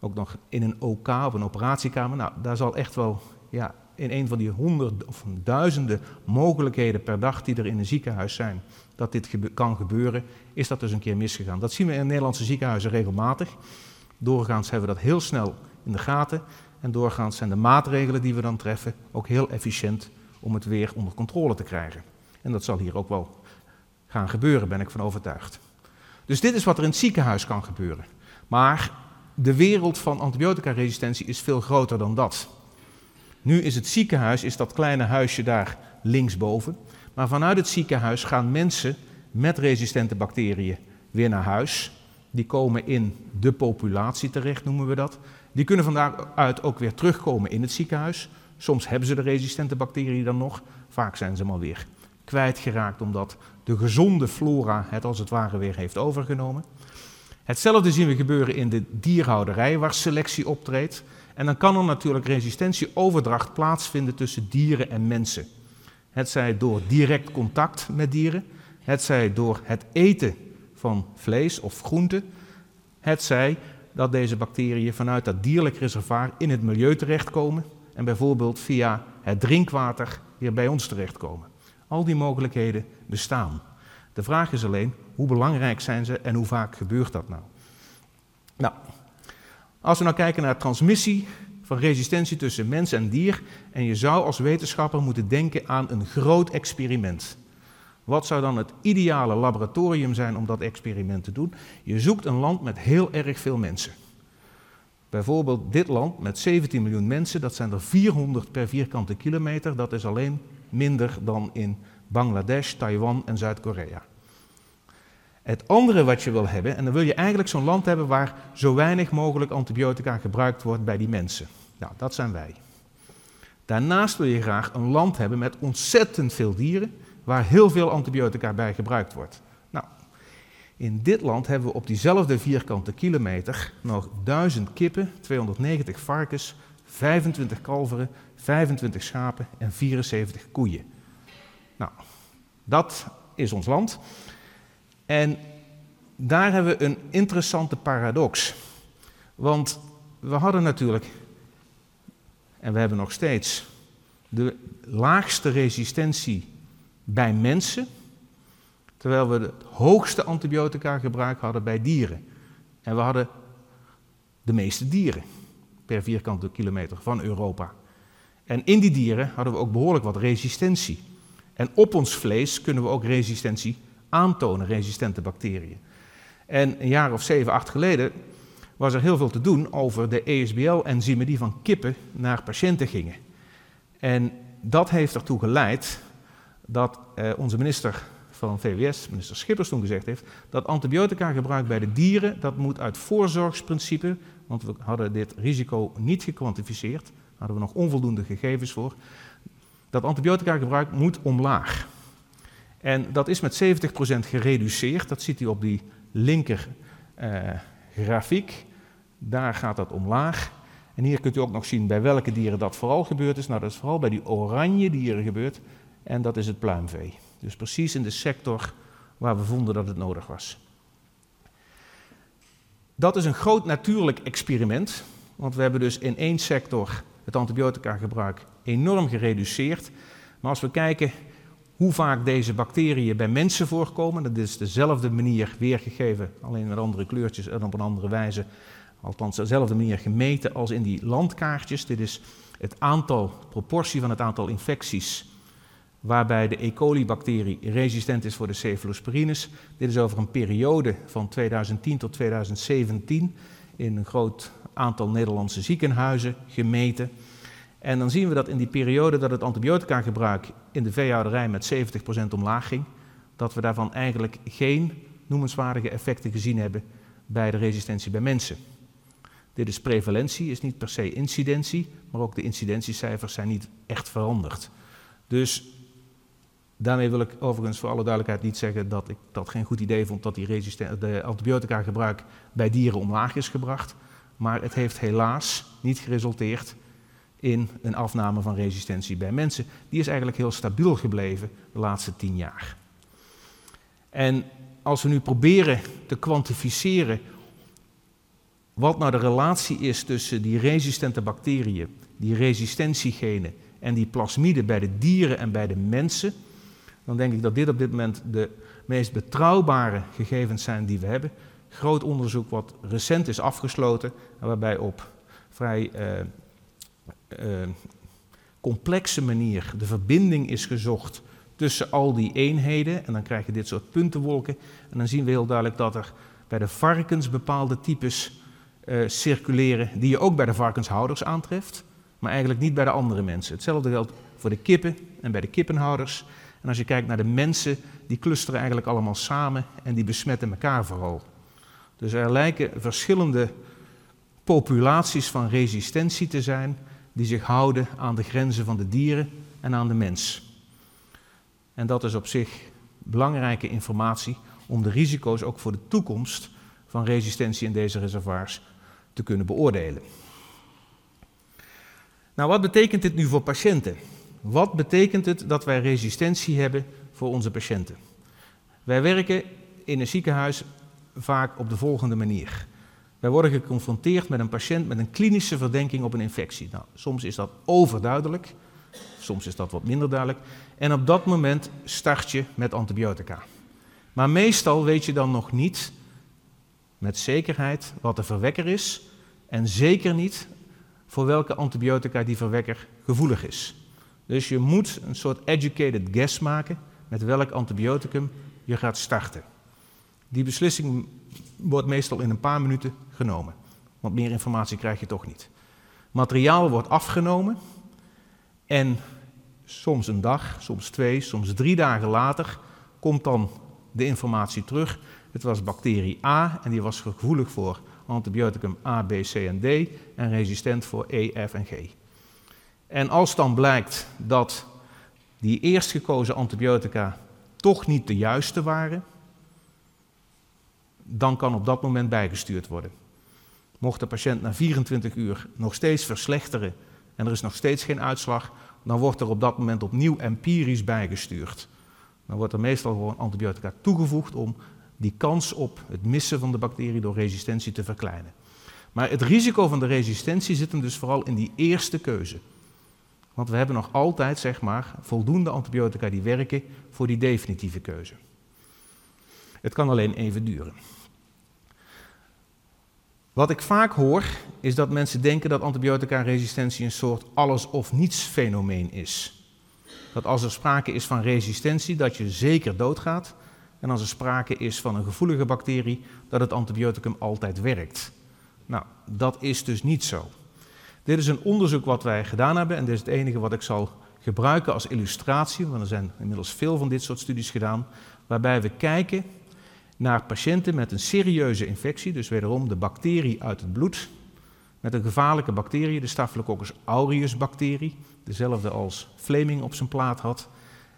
ook nog in een OK, op een operatiekamer. Nou, daar zal echt wel ja, in een van die honderden of duizenden mogelijkheden per dag die er in een ziekenhuis zijn, dat dit kan gebeuren, is dat dus een keer misgegaan. Dat zien we in Nederlandse ziekenhuizen regelmatig. Doorgaans hebben we dat heel snel in de gaten. En doorgaans zijn de maatregelen die we dan treffen ook heel efficiënt om het weer onder controle te krijgen. En dat zal hier ook wel gaan gebeuren, ben ik van overtuigd. Dus dit is wat er in het ziekenhuis kan gebeuren. Maar de wereld van antibioticaresistentie is veel groter dan dat. Nu is het ziekenhuis, is dat kleine huisje daar linksboven. Maar vanuit het ziekenhuis gaan mensen met resistente bacteriën weer naar huis. Die komen in de populatie terecht, noemen we dat. Die kunnen vandaaruit ook weer terugkomen in het ziekenhuis. Soms hebben ze de resistente bacteriën dan nog. Vaak zijn ze hem alweer kwijtgeraakt omdat de gezonde flora het als het ware weer heeft overgenomen. Hetzelfde zien we gebeuren in de dierhouderij waar selectie optreedt. En dan kan er natuurlijk resistentieoverdracht plaatsvinden tussen dieren en mensen. Het zij door direct contact met dieren, het zij door het eten van vlees of groenten, het zij dat deze bacteriën vanuit dat dierlijk reservoir in het milieu terechtkomen en bijvoorbeeld via het drinkwater weer bij ons terechtkomen. Al die mogelijkheden bestaan. De vraag is alleen, hoe belangrijk zijn ze en hoe vaak gebeurt dat nou? Nou, als we nou kijken naar transmissie van resistentie tussen mens en dier, en je zou als wetenschapper moeten denken aan een groot experiment. Wat zou dan het ideale laboratorium zijn om dat experiment te doen? Je zoekt een land met heel erg veel mensen. Bijvoorbeeld dit land met 17 miljoen mensen, dat zijn er 400 per vierkante kilometer. Dat is alleen minder dan in Bangladesh, Taiwan en Zuid-Korea. Het andere wat je wil hebben, en dan wil je eigenlijk zo'n land hebben waar zo weinig mogelijk antibiotica gebruikt wordt bij die mensen. Nou, dat zijn wij. Daarnaast wil je graag een land hebben met ontzettend veel dieren, waar heel veel antibiotica bij gebruikt wordt. Nou, in dit land hebben we op diezelfde vierkante kilometer nog 1000 kippen, 290 varkens, 25 kalveren, 25 schapen en 74 koeien. Nou, dat is ons land. En daar hebben we een interessante paradox. Want we hadden natuurlijk, en we hebben nog steeds, de laagste resistentie bij mensen, terwijl we het hoogste antibiotica gebruik hadden bij dieren. En we hadden de meeste dieren per vierkante kilometer van Europa. En in die dieren hadden we ook behoorlijk wat resistentie. En op ons vlees kunnen we ook resistentie aantonen, resistente bacteriën. En een jaar of zeven, acht geleden was er heel veel te doen over de ESBL-enzymen die van kippen naar patiënten gingen. En dat heeft ertoe geleid dat eh, onze minister van VWS, minister Schippers, toen gezegd heeft dat antibiotica gebruik bij de dieren, dat moet uit voorzorgsprincipe, want we hadden dit risico niet gekwantificeerd, hadden we nog onvoldoende gegevens voor, dat antibiotica gebruik moet omlaag. En dat is met 70% gereduceerd, dat ziet u op die linker eh, grafiek. Daar gaat dat omlaag. En hier kunt u ook nog zien bij welke dieren dat vooral gebeurd is. Nou, dat is vooral bij die oranje dieren gebeurd. En dat is het pluimvee. Dus precies in de sector waar we vonden dat het nodig was. Dat is een groot natuurlijk experiment. Want we hebben dus in één sector het antibiotica gebruik enorm gereduceerd. Maar als we kijken hoe vaak deze bacteriën bij mensen voorkomen, dat is dezelfde manier weergegeven, alleen met andere kleurtjes en op een andere wijze, althans dezelfde manier gemeten als in die landkaartjes. Dit is het aantal, proportie van het aantal infecties waarbij de E. coli-bacterie resistent is voor de cephalosporines. Dit is over een periode van 2010 tot 2017 in een groot aantal Nederlandse ziekenhuizen gemeten. En dan zien we dat in die periode dat het antibiotica-gebruik in de veehouderij met 70% omlaag ging, dat we daarvan eigenlijk geen noemenswaardige effecten gezien hebben bij de resistentie bij mensen. Dit is prevalentie, is niet per se incidentie, maar ook de incidentiecijfers zijn niet echt veranderd. Dus daarmee wil ik overigens voor alle duidelijkheid niet zeggen dat ik dat geen goed idee vond dat die de antibiotica gebruik bij dieren omlaag is gebracht. Maar het heeft helaas niet geresulteerd in een afname van resistentie bij mensen. Die is eigenlijk heel stabiel gebleven de laatste tien jaar. En als we nu proberen te kwantificeren wat nou de relatie is tussen die resistente bacteriën, die resistentiegenen en die plasmiden bij de dieren en bij de mensen, dan denk ik dat dit op dit moment de meest betrouwbare gegevens zijn die we hebben. Groot onderzoek wat recent is afgesloten, waarbij op vrij uh, uh, complexe manier de verbinding is gezocht tussen al die eenheden. En dan krijg je dit soort puntenwolken. En dan zien we heel duidelijk dat er bij de varkens bepaalde types uh, circuleren, die je ook bij de varkenshouders aantreft, maar eigenlijk niet bij de andere mensen. Hetzelfde geldt voor de kippen en bij de kippenhouders. En als je kijkt naar de mensen, die clusteren eigenlijk allemaal samen en die besmetten elkaar vooral. Dus er lijken verschillende populaties van resistentie te zijn die zich houden aan de grenzen van de dieren en aan de mens. En dat is op zich belangrijke informatie om de risico's ook voor de toekomst van resistentie in deze reservoirs te kunnen beoordelen. Nou, wat betekent dit nu voor patiënten? Wat betekent het dat wij resistentie hebben voor onze patiënten? Wij werken in een ziekenhuis vaak op de volgende manier. Wij worden geconfronteerd met een patiënt met een klinische verdenking op een infectie. Nou, soms is dat overduidelijk, soms is dat wat minder duidelijk. En op dat moment start je met antibiotica. Maar meestal weet je dan nog niet met zekerheid wat de verwekker is en zeker niet voor welke antibiotica die verwekker gevoelig is. Dus je moet een soort educated guess maken met welk antibioticum je gaat starten. Die beslissing wordt meestal in een paar minuten genomen, want meer informatie krijg je toch niet. Materiaal wordt afgenomen en soms een dag, soms twee, soms drie dagen later komt dan de informatie terug. Het was bacterie A en die was gevoelig voor antibioticum A, B, C en D en resistent voor E, F en G. En als dan blijkt dat die eerst gekozen antibiotica toch niet de juiste waren, dan kan op dat moment bijgestuurd worden. Mocht de patiënt na 24 uur nog steeds verslechteren en er is nog steeds geen uitslag, dan wordt er op dat moment opnieuw empirisch bijgestuurd. Dan wordt er meestal gewoon antibiotica toegevoegd om die kans op het missen van de bacterie door resistentie te verkleinen. Maar het risico van de resistentie zit hem dus vooral in die eerste keuze. Want we hebben nog altijd, zeg maar, voldoende antibiotica die werken voor die definitieve keuze. Het kan alleen even duren. Wat ik vaak hoor, is dat mensen denken dat antibiotica-resistentie een soort alles of niets fenomeen is. Dat als er sprake is van resistentie, dat je zeker doodgaat. En als er sprake is van een gevoelige bacterie, dat het antibioticum altijd werkt. Nou, dat is dus niet zo. Dit is een onderzoek wat wij gedaan hebben en dit is het enige wat ik zal gebruiken als illustratie, want er zijn inmiddels veel van dit soort studies gedaan, waarbij we kijken naar patiënten met een serieuze infectie, dus wederom de bacterie uit het bloed, met een gevaarlijke bacterie, de Staphylococcus aureus bacterie, dezelfde als Fleming op zijn plaat had.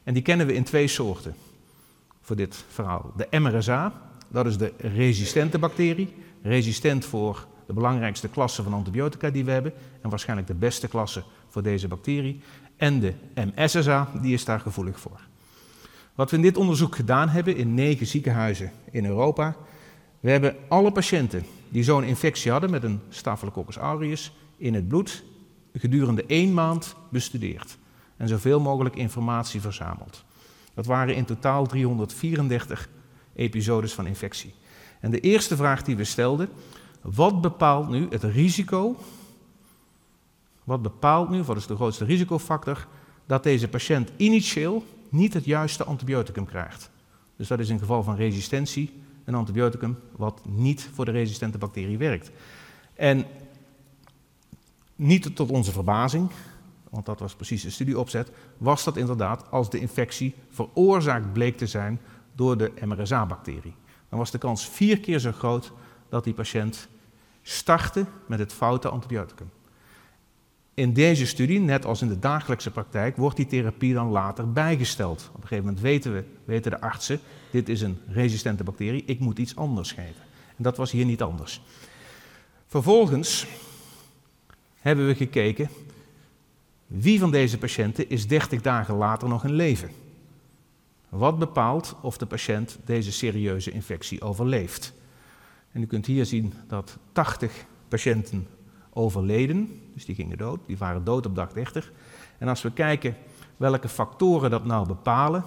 En die kennen we in twee soorten voor dit verhaal. De MRSA, dat is de resistente bacterie, resistent voor de belangrijkste klasse van antibiotica die we hebben en waarschijnlijk de beste klasse voor deze bacterie. En de MSSA, die is daar gevoelig voor. Wat we in dit onderzoek gedaan hebben in negen ziekenhuizen in Europa, we hebben alle patiënten die zo'n infectie hadden met een Staphylococcus aureus in het bloed gedurende één maand bestudeerd en zoveel mogelijk informatie verzameld. Dat waren in totaal 334 episodes van infectie. En de eerste vraag die we stelden, wat bepaalt nu het risico, wat bepaalt nu, wat is de grootste risicofactor, dat deze patiënt initieel niet het juiste antibioticum krijgt? Dus dat is in geval van resistentie een antibioticum wat niet voor de resistente bacterie werkt. En niet tot onze verbazing, want dat was precies de studieopzet, was dat inderdaad als de infectie veroorzaakt bleek te zijn door de MRSA-bacterie. Dan was de kans vier keer zo groot dat die patiënt startte met het foute antibioticum. In deze studie, net als in de dagelijkse praktijk, wordt die therapie dan later bijgesteld. Op een gegeven moment weten, we, weten de artsen, dit is een resistente bacterie, ik moet iets anders geven. En dat was hier niet anders. Vervolgens hebben we gekeken, wie van deze patiënten is 30 dagen later nog in leven? Wat bepaalt of de patiënt deze serieuze infectie overleeft? En u kunt hier zien dat 80 patiënten overleden, dus die gingen dood, die waren dood op dag 30. En als we kijken welke factoren dat nou bepalen,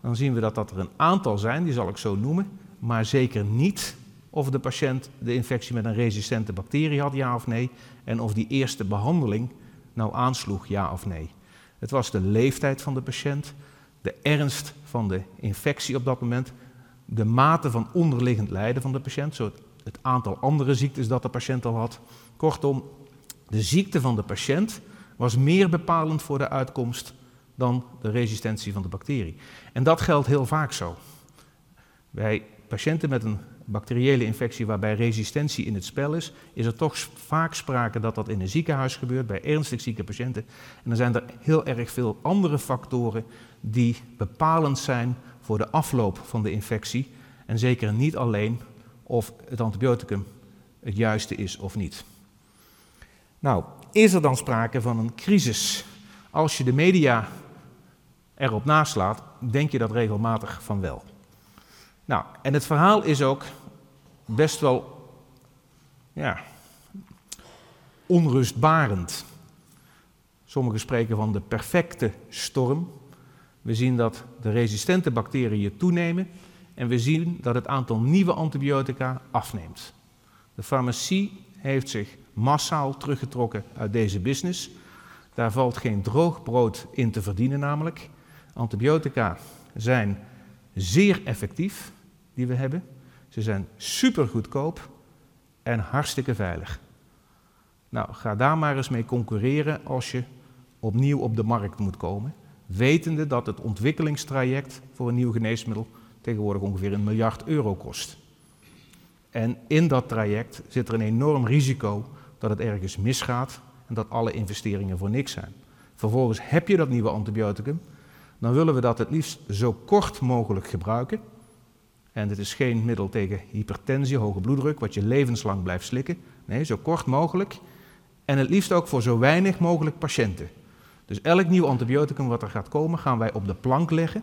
dan zien we dat dat er een aantal zijn, die zal ik zo noemen, maar zeker niet of de patiënt de infectie met een resistente bacterie had, ja of nee, en of die eerste behandeling nou aansloeg, ja of nee. Het was de leeftijd van de patiënt, de ernst van de infectie op dat moment, de mate van onderliggend lijden van de patiënt, zo het aantal andere ziektes dat de patiënt al had. Kortom, de ziekte van de patiënt was meer bepalend voor de uitkomst dan de resistentie van de bacterie. En dat geldt heel vaak zo. Bij patiënten met een bacteriële infectie waarbij resistentie in het spel is, is er toch vaak sprake dat dat in een ziekenhuis gebeurt, bij ernstig zieke patiënten. En dan zijn er heel erg veel andere factoren die bepalend zijn voor de afloop van de infectie. En zeker niet alleen of het antibioticum het juiste is of niet. Nou, is er dan sprake van een crisis? Als je de media erop naslaat, denk je dat regelmatig van wel. Nou, en het verhaal is ook best wel ja, onrustbarend. Sommigen spreken van de perfecte storm. We zien dat de resistente bacteriën toenemen en we zien dat het aantal nieuwe antibiotica afneemt. De farmacie heeft zich massaal teruggetrokken uit deze business. Daar valt geen droog brood in te verdienen namelijk. Antibiotica zijn zeer effectief, die we hebben. Ze zijn super goedkoop en hartstikke veilig. Nou, ga daar maar eens mee concurreren als je opnieuw op de markt moet komen, wetende dat het ontwikkelingstraject voor een nieuw geneesmiddel tegenwoordig ongeveer een miljard euro kost. En in dat traject zit er een enorm risico dat het ergens misgaat en dat alle investeringen voor niks zijn. Vervolgens heb je dat nieuwe antibioticum, dan willen we dat het liefst zo kort mogelijk gebruiken. En dit is geen middel tegen hypertensie, hoge bloeddruk, wat je levenslang blijft slikken. Nee, zo kort mogelijk. En het liefst ook voor zo weinig mogelijk patiënten. Dus elk nieuw antibioticum wat er gaat komen, gaan wij op de plank leggen.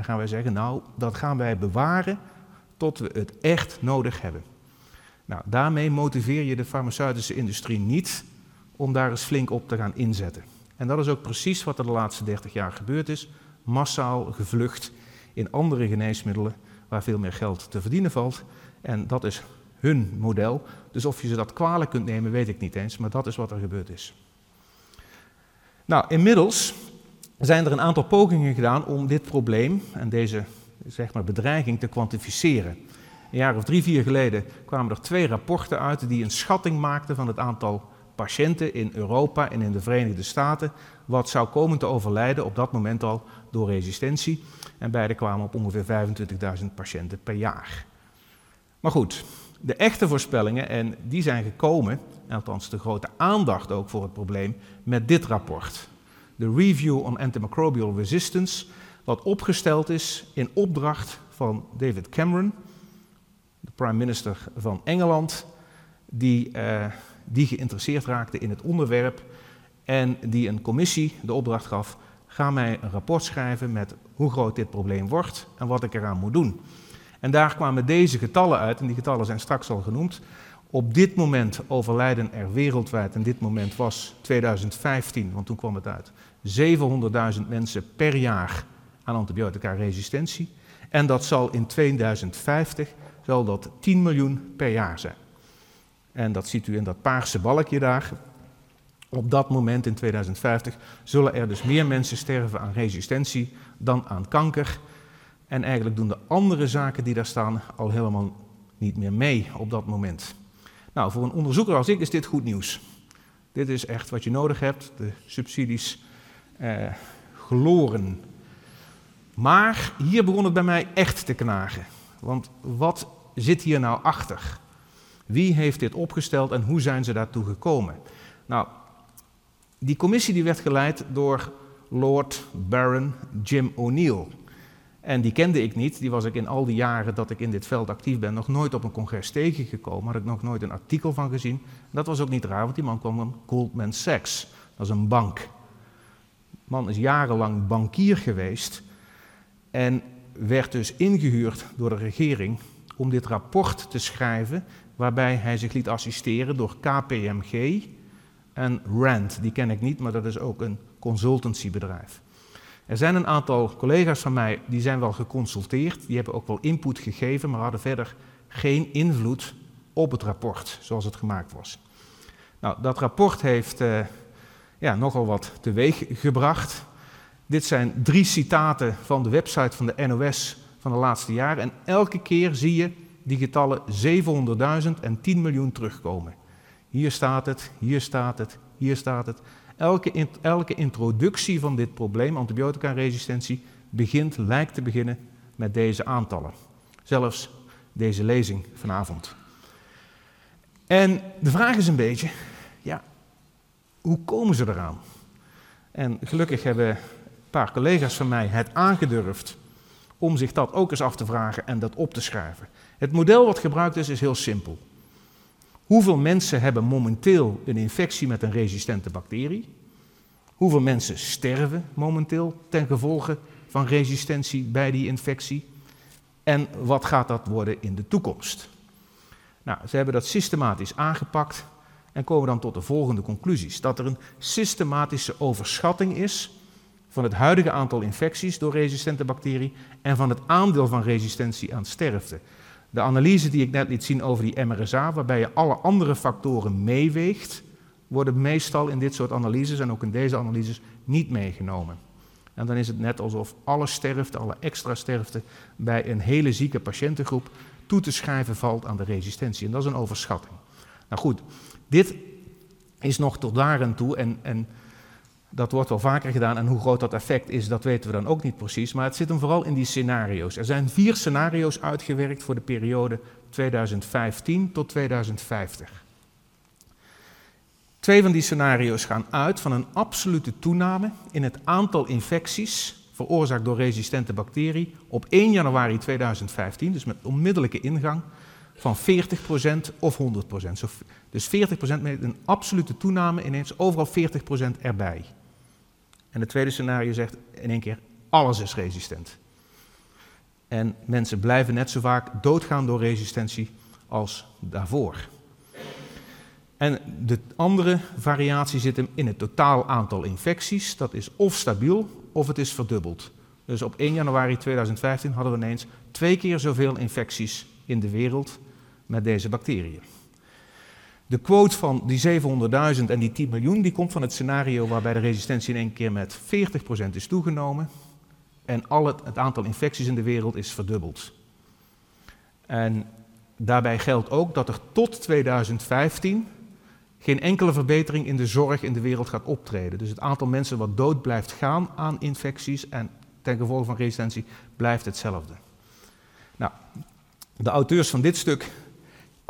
En gaan wij zeggen, nou, dat gaan wij bewaren tot we het echt nodig hebben. Nou, daarmee motiveer je de farmaceutische industrie niet om daar eens flink op te gaan inzetten. En dat is ook precies wat er de laatste 30 jaar gebeurd is. Massaal gevlucht in andere geneesmiddelen waar veel meer geld te verdienen valt. En dat is hun model. Dus of je ze dat kwalijk kunt nemen, weet ik niet eens, maar dat is wat er gebeurd is. Nou, inmiddels zijn er een aantal pogingen gedaan om dit probleem en deze zeg maar, bedreiging te kwantificeren. Een jaar of drie, vier geleden kwamen er twee rapporten uit die een schatting maakten van het aantal patiënten in Europa en in de Verenigde Staten wat zou komen te overlijden op dat moment al door resistentie. En beide kwamen op ongeveer 25.000 patiënten per jaar. Maar goed, de echte voorspellingen, en die zijn gekomen, althans de grote aandacht ook voor het probleem, met dit rapport. De Review on Antimicrobial Resistance, wat opgesteld is in opdracht van David Cameron, de prime minister van Engeland, die, uh, die geïnteresseerd raakte in het onderwerp en die een commissie de opdracht gaf, ga mij een rapport schrijven met hoe groot dit probleem wordt en wat ik eraan moet doen. En daar kwamen deze getallen uit, en die getallen zijn straks al genoemd. Op dit moment overlijden er wereldwijd, en dit moment was 2015, want toen kwam het uit, 700.000 mensen per jaar aan antibiotica-resistentie. En dat zal in 2050 zal dat 10 miljoen per jaar zijn. En dat ziet u in dat paarse balkje daar. Op dat moment in 2050 zullen er dus meer mensen sterven aan resistentie dan aan kanker. En eigenlijk doen de andere zaken die daar staan al helemaal niet meer mee op dat moment. Nou, voor een onderzoeker als ik is dit goed nieuws. Dit is echt wat je nodig hebt. De subsidies eh, gloren. Maar hier begon het bij mij echt te knagen. Want wat zit hier nou achter? Wie heeft dit opgesteld en hoe zijn ze daartoe gekomen? Nou, die commissie die werd geleid door Lord Baron Jim O'Neill. En die kende ik niet, die was ik in al die jaren dat ik in dit veld actief ben nog nooit op een congres tegengekomen, had ik nog nooit een artikel van gezien. Dat was ook niet raar, want die man kwam van Goldman Sachs, dat is een bank. Man is jarenlang bankier geweest en werd dus ingehuurd door de regering om dit rapport te schrijven, waarbij hij zich liet assisteren door KPMG en RAND. Die ken ik niet, maar dat is ook een consultancybedrijf. Er zijn een aantal collega's van mij die zijn wel geconsulteerd, die hebben ook wel input gegeven, maar hadden verder geen invloed op het rapport zoals het gemaakt was. Nou, dat rapport heeft uh, ja, nogal wat teweeg gebracht. Dit zijn drie citaten van de website van de NOS van de laatste jaren. En elke keer zie je die getallen 700.000 en 10 miljoen terugkomen. Hier staat het, hier staat het, hier staat het. Elke, elke introductie van dit probleem, antibiotica-resistentie, begint, lijkt te beginnen met deze aantallen. Zelfs deze lezing vanavond. En de vraag is een beetje, hoe komen ze eraan? En gelukkig hebben een paar collega's van mij het aangedurfd om zich dat ook eens af te vragen en dat op te schrijven. Het model wat gebruikt is, is heel simpel. Hoeveel mensen hebben momenteel een infectie met een resistente bacterie? Hoeveel mensen sterven momenteel ten gevolge van resistentie bij die infectie? En wat gaat dat worden in de toekomst? Nou, ze hebben dat systematisch aangepakt en komen dan tot de volgende conclusies. Dat er een systematische overschatting is van het huidige aantal infecties door resistente bacterie en van het aandeel van resistentie aan sterfte. De analyse die ik net liet zien over die MRSA, waarbij je alle andere factoren meeweegt, worden meestal in dit soort analyses en ook in deze analyses niet meegenomen. En dan is het net alsof alle sterfte, alle extra sterfte bij een hele zieke patiëntengroep toe te schrijven valt aan de resistentie. En dat is een overschatting. Nou goed, dit is nog tot daar en toe en, en dat wordt wel vaker gedaan en hoe groot dat effect is, dat weten we dan ook niet precies. Maar het zit hem vooral in die scenario's. Er zijn vier scenario's uitgewerkt voor de periode 2015 tot 2050. Twee van die scenario's gaan uit van een absolute toename in het aantal infecties veroorzaakt door resistente bacterie op 1 januari 2015, dus met onmiddellijke ingang, van 40% of 100%. Dus 40% met een absolute toename ineens overal 40% erbij. En het tweede scenario zegt in één keer, alles is resistent. En mensen blijven net zo vaak doodgaan door resistentie als daarvoor. En de andere variatie zit hem in het totaal aantal infecties. Dat is of stabiel of het is verdubbeld. Dus op 1 januari 2015 hadden we ineens twee keer zoveel infecties in de wereld met deze bacteriën. De quote van die 700.000 en die 10 miljoen die komt van het scenario waarbij de resistentie in één keer met 40% is toegenomen en al het, het aantal infecties in de wereld is verdubbeld. En daarbij geldt ook dat er tot 2015 geen enkele verbetering in de zorg in de wereld gaat optreden. Dus het aantal mensen wat dood blijft gaan aan infecties en ten gevolge van resistentie blijft hetzelfde. Nou, de auteurs van dit stuk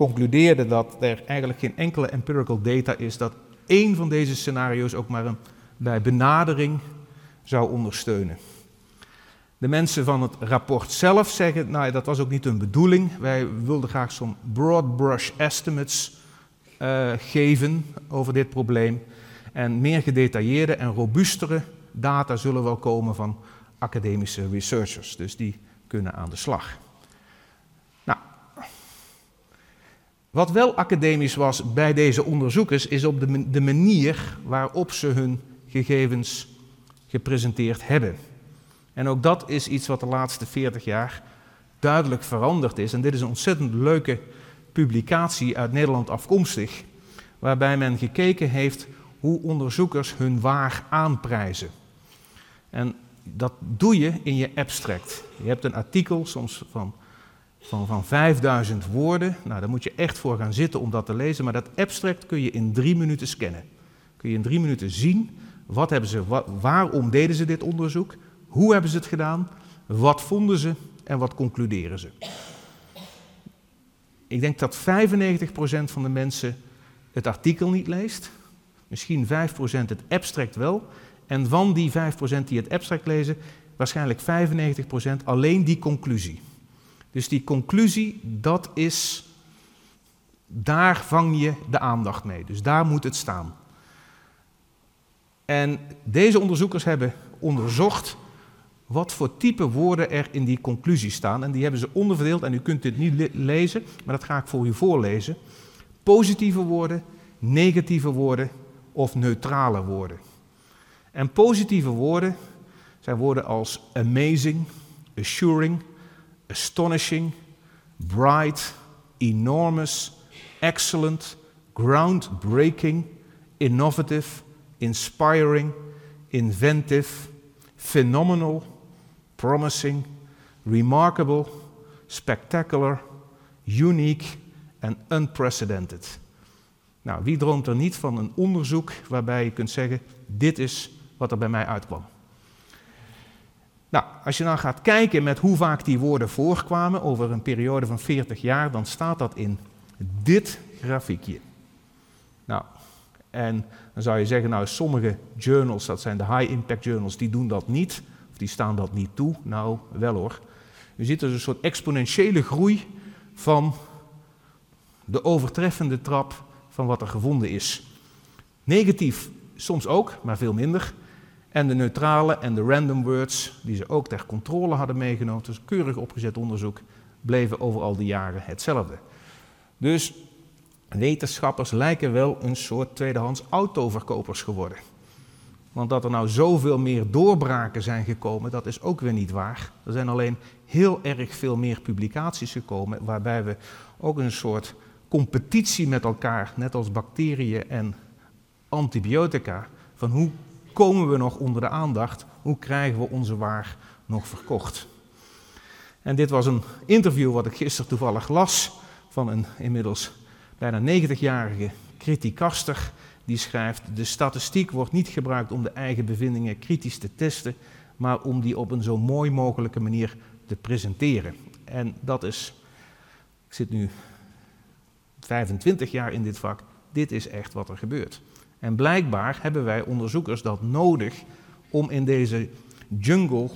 concludeerden dat er eigenlijk geen enkele empirical data is dat één van deze scenario's ook maar een, bij benadering zou ondersteunen. De mensen van het rapport zelf zeggen, nou dat was ook niet hun bedoeling. Wij wilden graag zo'n broad brush estimates uh, geven over dit probleem. En meer gedetailleerde en robuustere data zullen wel komen van academische researchers. Dus die kunnen aan de slag. Nou, wat wel academisch was bij deze onderzoekers is op de, manier waarop ze hun gegevens gepresenteerd hebben. En ook dat is iets wat de laatste 40 jaar duidelijk veranderd is. En dit is een ontzettend leuke publicatie uit Nederland afkomstig, waarbij men gekeken heeft hoe onderzoekers hun waar aanprijzen. En dat doe je in je abstract. Je hebt een artikel, soms van, van, van 5000 woorden. Nou, daar moet je echt voor gaan zitten om dat te lezen. Maar dat abstract kun je in drie minuten scannen. Kun je in drie minuten zien, wat hebben ze, waarom deden ze dit onderzoek? Hoe hebben ze het gedaan? Wat vonden ze en wat concluderen ze? Ik denk dat 95% van de mensen het artikel niet leest. Misschien 5% het abstract wel. En van die 5% die het abstract lezen, waarschijnlijk 95% alleen die conclusie. Dus die conclusie, dat is, daar vang je de aandacht mee. Dus daar moet het staan. En deze onderzoekers hebben onderzocht wat voor type woorden er in die conclusie staan. En die hebben ze onderverdeeld, en u kunt dit niet lezen, maar dat ga ik voor u voorlezen. Positieve woorden, negatieve woorden of neutrale woorden. En positieve woorden zijn woorden als amazing, assuring, astonishing, bright, enormous, excellent, groundbreaking, innovative, inspiring, inventive, phenomenal, promising, remarkable, spectacular, unique en unprecedented. Nou, wie droomt er niet van een onderzoek waarbij je kunt zeggen: dit is wat er bij mij uitkwam? Nou, als je dan gaat kijken met hoe vaak die woorden voorkwamen over een periode van 40 jaar, dan staat dat in dit grafiekje. Nou, en dan zou je zeggen, nou, sommige journals, dat zijn de high impact journals, die doen dat niet die staan dat niet toe. Nou, wel hoor. U ziet dus een soort exponentiële groei van de overtreffende trap van wat er gevonden is. Negatief soms ook, maar veel minder. En de neutrale en de random words, die ze ook ter controle hadden meegenomen, dus keurig opgezet onderzoek, bleven over al die jaren hetzelfde. Dus wetenschappers lijken wel een soort tweedehands autoverkopers geworden. Want dat er nou zoveel meer doorbraken zijn gekomen, dat is ook weer niet waar. Er zijn alleen heel erg veel meer publicaties gekomen, waarbij we ook een soort competitie met elkaar, net als bacteriën en antibiotica, van hoe komen we nog onder de aandacht, hoe krijgen we onze waar nog verkocht. En dit was een interview wat ik gisteren toevallig las van een inmiddels bijna 90-jarige criticaster die schrijft: De statistiek wordt niet gebruikt om de eigen bevindingen kritisch te testen, maar om die op een zo mooi mogelijke manier te presenteren. En dat is, ik zit nu 25 jaar in dit vak, dit is echt wat er gebeurt. En blijkbaar hebben wij onderzoekers dat nodig om in deze jungle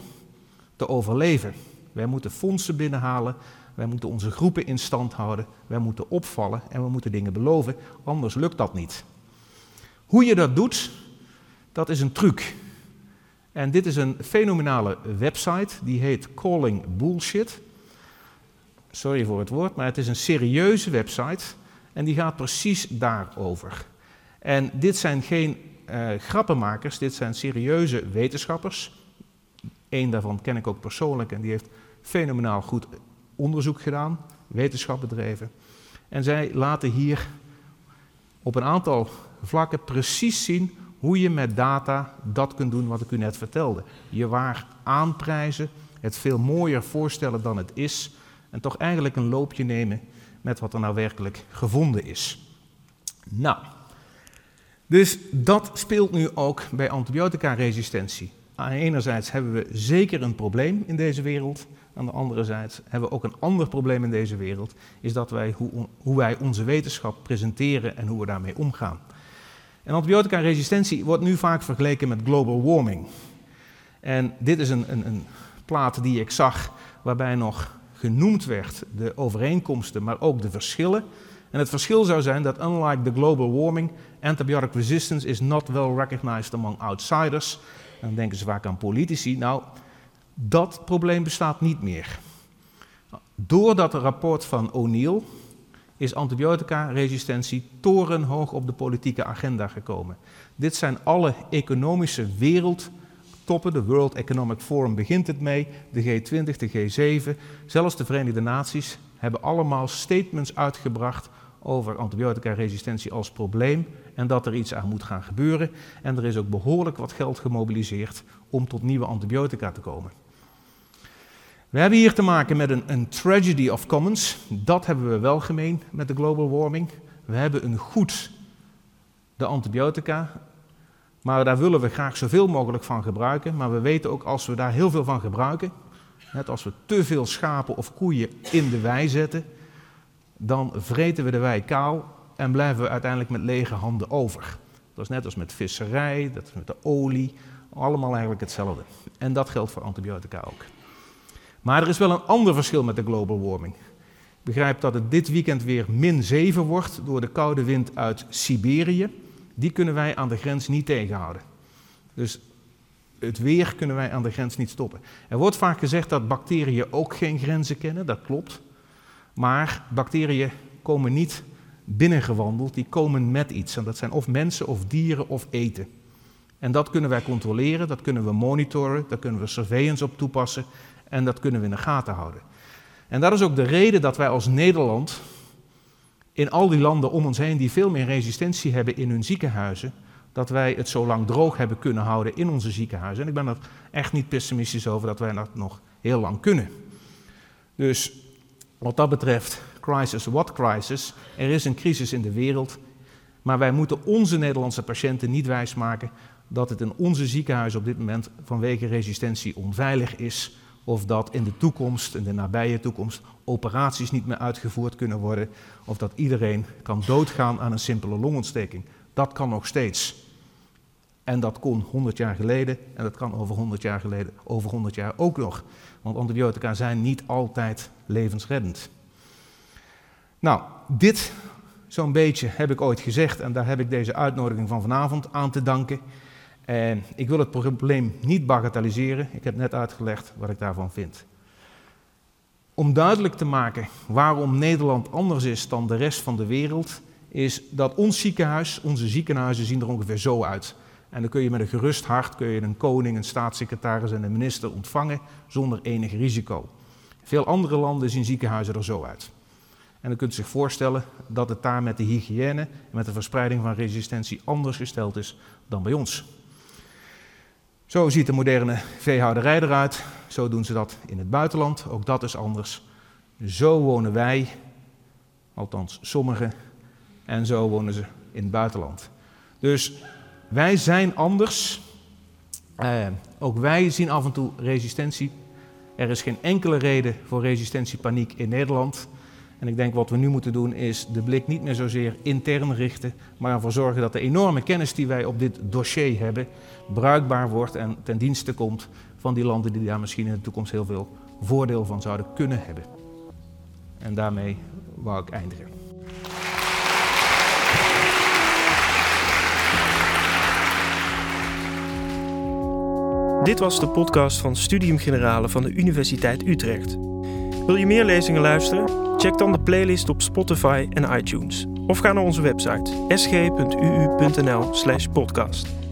te overleven. Wij moeten fondsen binnenhalen, wij moeten onze groepen in stand houden, wij moeten opvallen en we moeten dingen beloven, anders lukt dat niet. Hoe je dat doet, dat is een truc. En dit is een fenomenale website, die heet Calling Bullshit. Sorry voor het woord, maar het is een serieuze website en die gaat precies daarover. En dit zijn geen uh, grappenmakers, dit zijn serieuze wetenschappers. Eén daarvan ken ik ook persoonlijk en die heeft fenomenaal goed onderzoek gedaan, wetenschap bedreven. En zij laten hier op een aantal vlakken precies zien hoe je met data dat kunt doen wat ik u net vertelde. Je waar aanprijzen, het veel mooier voorstellen dan het is en toch eigenlijk een loopje nemen met wat er nou werkelijk gevonden is. Nou, Dus dat speelt nu ook bij antibiotica-resistentie. Enerzijds hebben we zeker een probleem in deze wereld. Aan de andere zijde hebben we ook een ander probleem in deze wereld. Is dat wij hoe, hoe wij onze wetenschap presenteren en hoe we daarmee omgaan. En antibiotica-resistentie wordt nu vaak vergeleken met global warming. En dit is een, een, een plaat die ik zag waarbij nog genoemd werd de overeenkomsten, maar ook de verschillen. En het verschil zou zijn dat unlike the global warming, antibiotic resistance is not well recognized among outsiders. Dan denken ze vaak aan politici. Nou, dat probleem bestaat niet meer. Door dat rapport van O'Neill is antibiotica-resistentie torenhoog op de politieke agenda gekomen. Dit zijn alle economische wereldtoppen, de World Economic Forum begint het mee, de G20, de G7, zelfs de Verenigde Naties hebben allemaal statements uitgebracht over antibiotica-resistentie als probleem en dat er iets aan moet gaan gebeuren. En er is ook behoorlijk wat geld gemobiliseerd om tot nieuwe antibiotica te komen. We hebben hier te maken met een, een tragedy of commons. Dat hebben we wel gemeen met de global warming. We hebben een goed, de antibiotica, maar daar willen we graag zoveel mogelijk van gebruiken. Maar we weten ook als we daar heel veel van gebruiken, net als we te veel schapen of koeien in de wei zetten, dan vreten we de wei kaal en blijven we uiteindelijk met lege handen over. Dat is net als met visserij, dat is met de olie, allemaal eigenlijk hetzelfde. En dat geldt voor antibiotica ook. Maar er is wel een ander verschil met de global warming. Ik begrijp dat het dit weekend weer min 7 wordt door de koude wind uit Siberië. Die kunnen wij aan de grens niet tegenhouden. Dus het weer kunnen wij aan de grens niet stoppen. Er wordt vaak gezegd dat bacteriën ook geen grenzen kennen, dat klopt. Maar bacteriën komen niet binnengewandeld, die komen met iets. En dat zijn of mensen of dieren of eten. En dat kunnen wij controleren, dat kunnen we monitoren, daar kunnen we surveillance op toepassen en dat kunnen we in de gaten houden. En dat is ook de reden dat wij als Nederland in al die landen om ons heen die veel meer resistentie hebben in hun ziekenhuizen, dat wij het zo lang droog hebben kunnen houden in onze ziekenhuizen. En ik ben er echt niet pessimistisch over dat wij dat nog heel lang kunnen. Dus wat dat betreft, crisis what crisis, er is een crisis in de wereld, maar wij moeten onze Nederlandse patiënten niet wijsmaken dat het in onze ziekenhuizen op dit moment vanwege resistentie onveilig is of dat in de toekomst, in de nabije toekomst, operaties niet meer uitgevoerd kunnen worden, of dat iedereen kan doodgaan aan een simpele longontsteking. Dat kan nog steeds. En dat kon 100 jaar geleden en dat kan over 100 jaar geleden, over 100 jaar ook nog. Want antibiotica zijn niet altijd levensreddend. Nou, dit zo'n beetje heb ik ooit gezegd en daar heb ik deze uitnodiging van vanavond aan te danken. En ik wil het probleem niet bagatelliseren. Ik heb net uitgelegd wat ik daarvan vind. Om duidelijk te maken waarom Nederland anders is dan de rest van de wereld, is dat ons ziekenhuis, onze ziekenhuizen zien er ongeveer zo uit. En dan kun je met een gerust hart kun je een koning, een staatssecretaris en een minister ontvangen zonder enig risico. Veel andere landen zien ziekenhuizen er zo uit. En dan kunt u zich voorstellen dat het daar met de hygiëne en met de verspreiding van resistentie anders gesteld is dan bij ons. Zo ziet de moderne veehouderij eruit. Zo doen ze dat in het buitenland. Ook dat is anders. Zo wonen wij, althans sommigen, en zo wonen ze in het buitenland. Dus wij zijn anders. Eh, ook wij zien af en toe resistentie. Er is geen enkele reden voor resistentiepaniek in Nederland. En ik denk wat we nu moeten doen is de blik niet meer zozeer intern richten, maar ervoor zorgen dat de enorme kennis die wij op dit dossier hebben bruikbaar wordt en ten dienste komt van die landen die daar misschien in de toekomst heel veel voordeel van zouden kunnen hebben. En daarmee wou ik eindigen. Dit was de podcast van Studium Generale van de Universiteit Utrecht. Wil je meer lezingen luisteren? Check dan de playlist op Spotify en iTunes. Of ga naar onze website sg.uu.nl/podcast.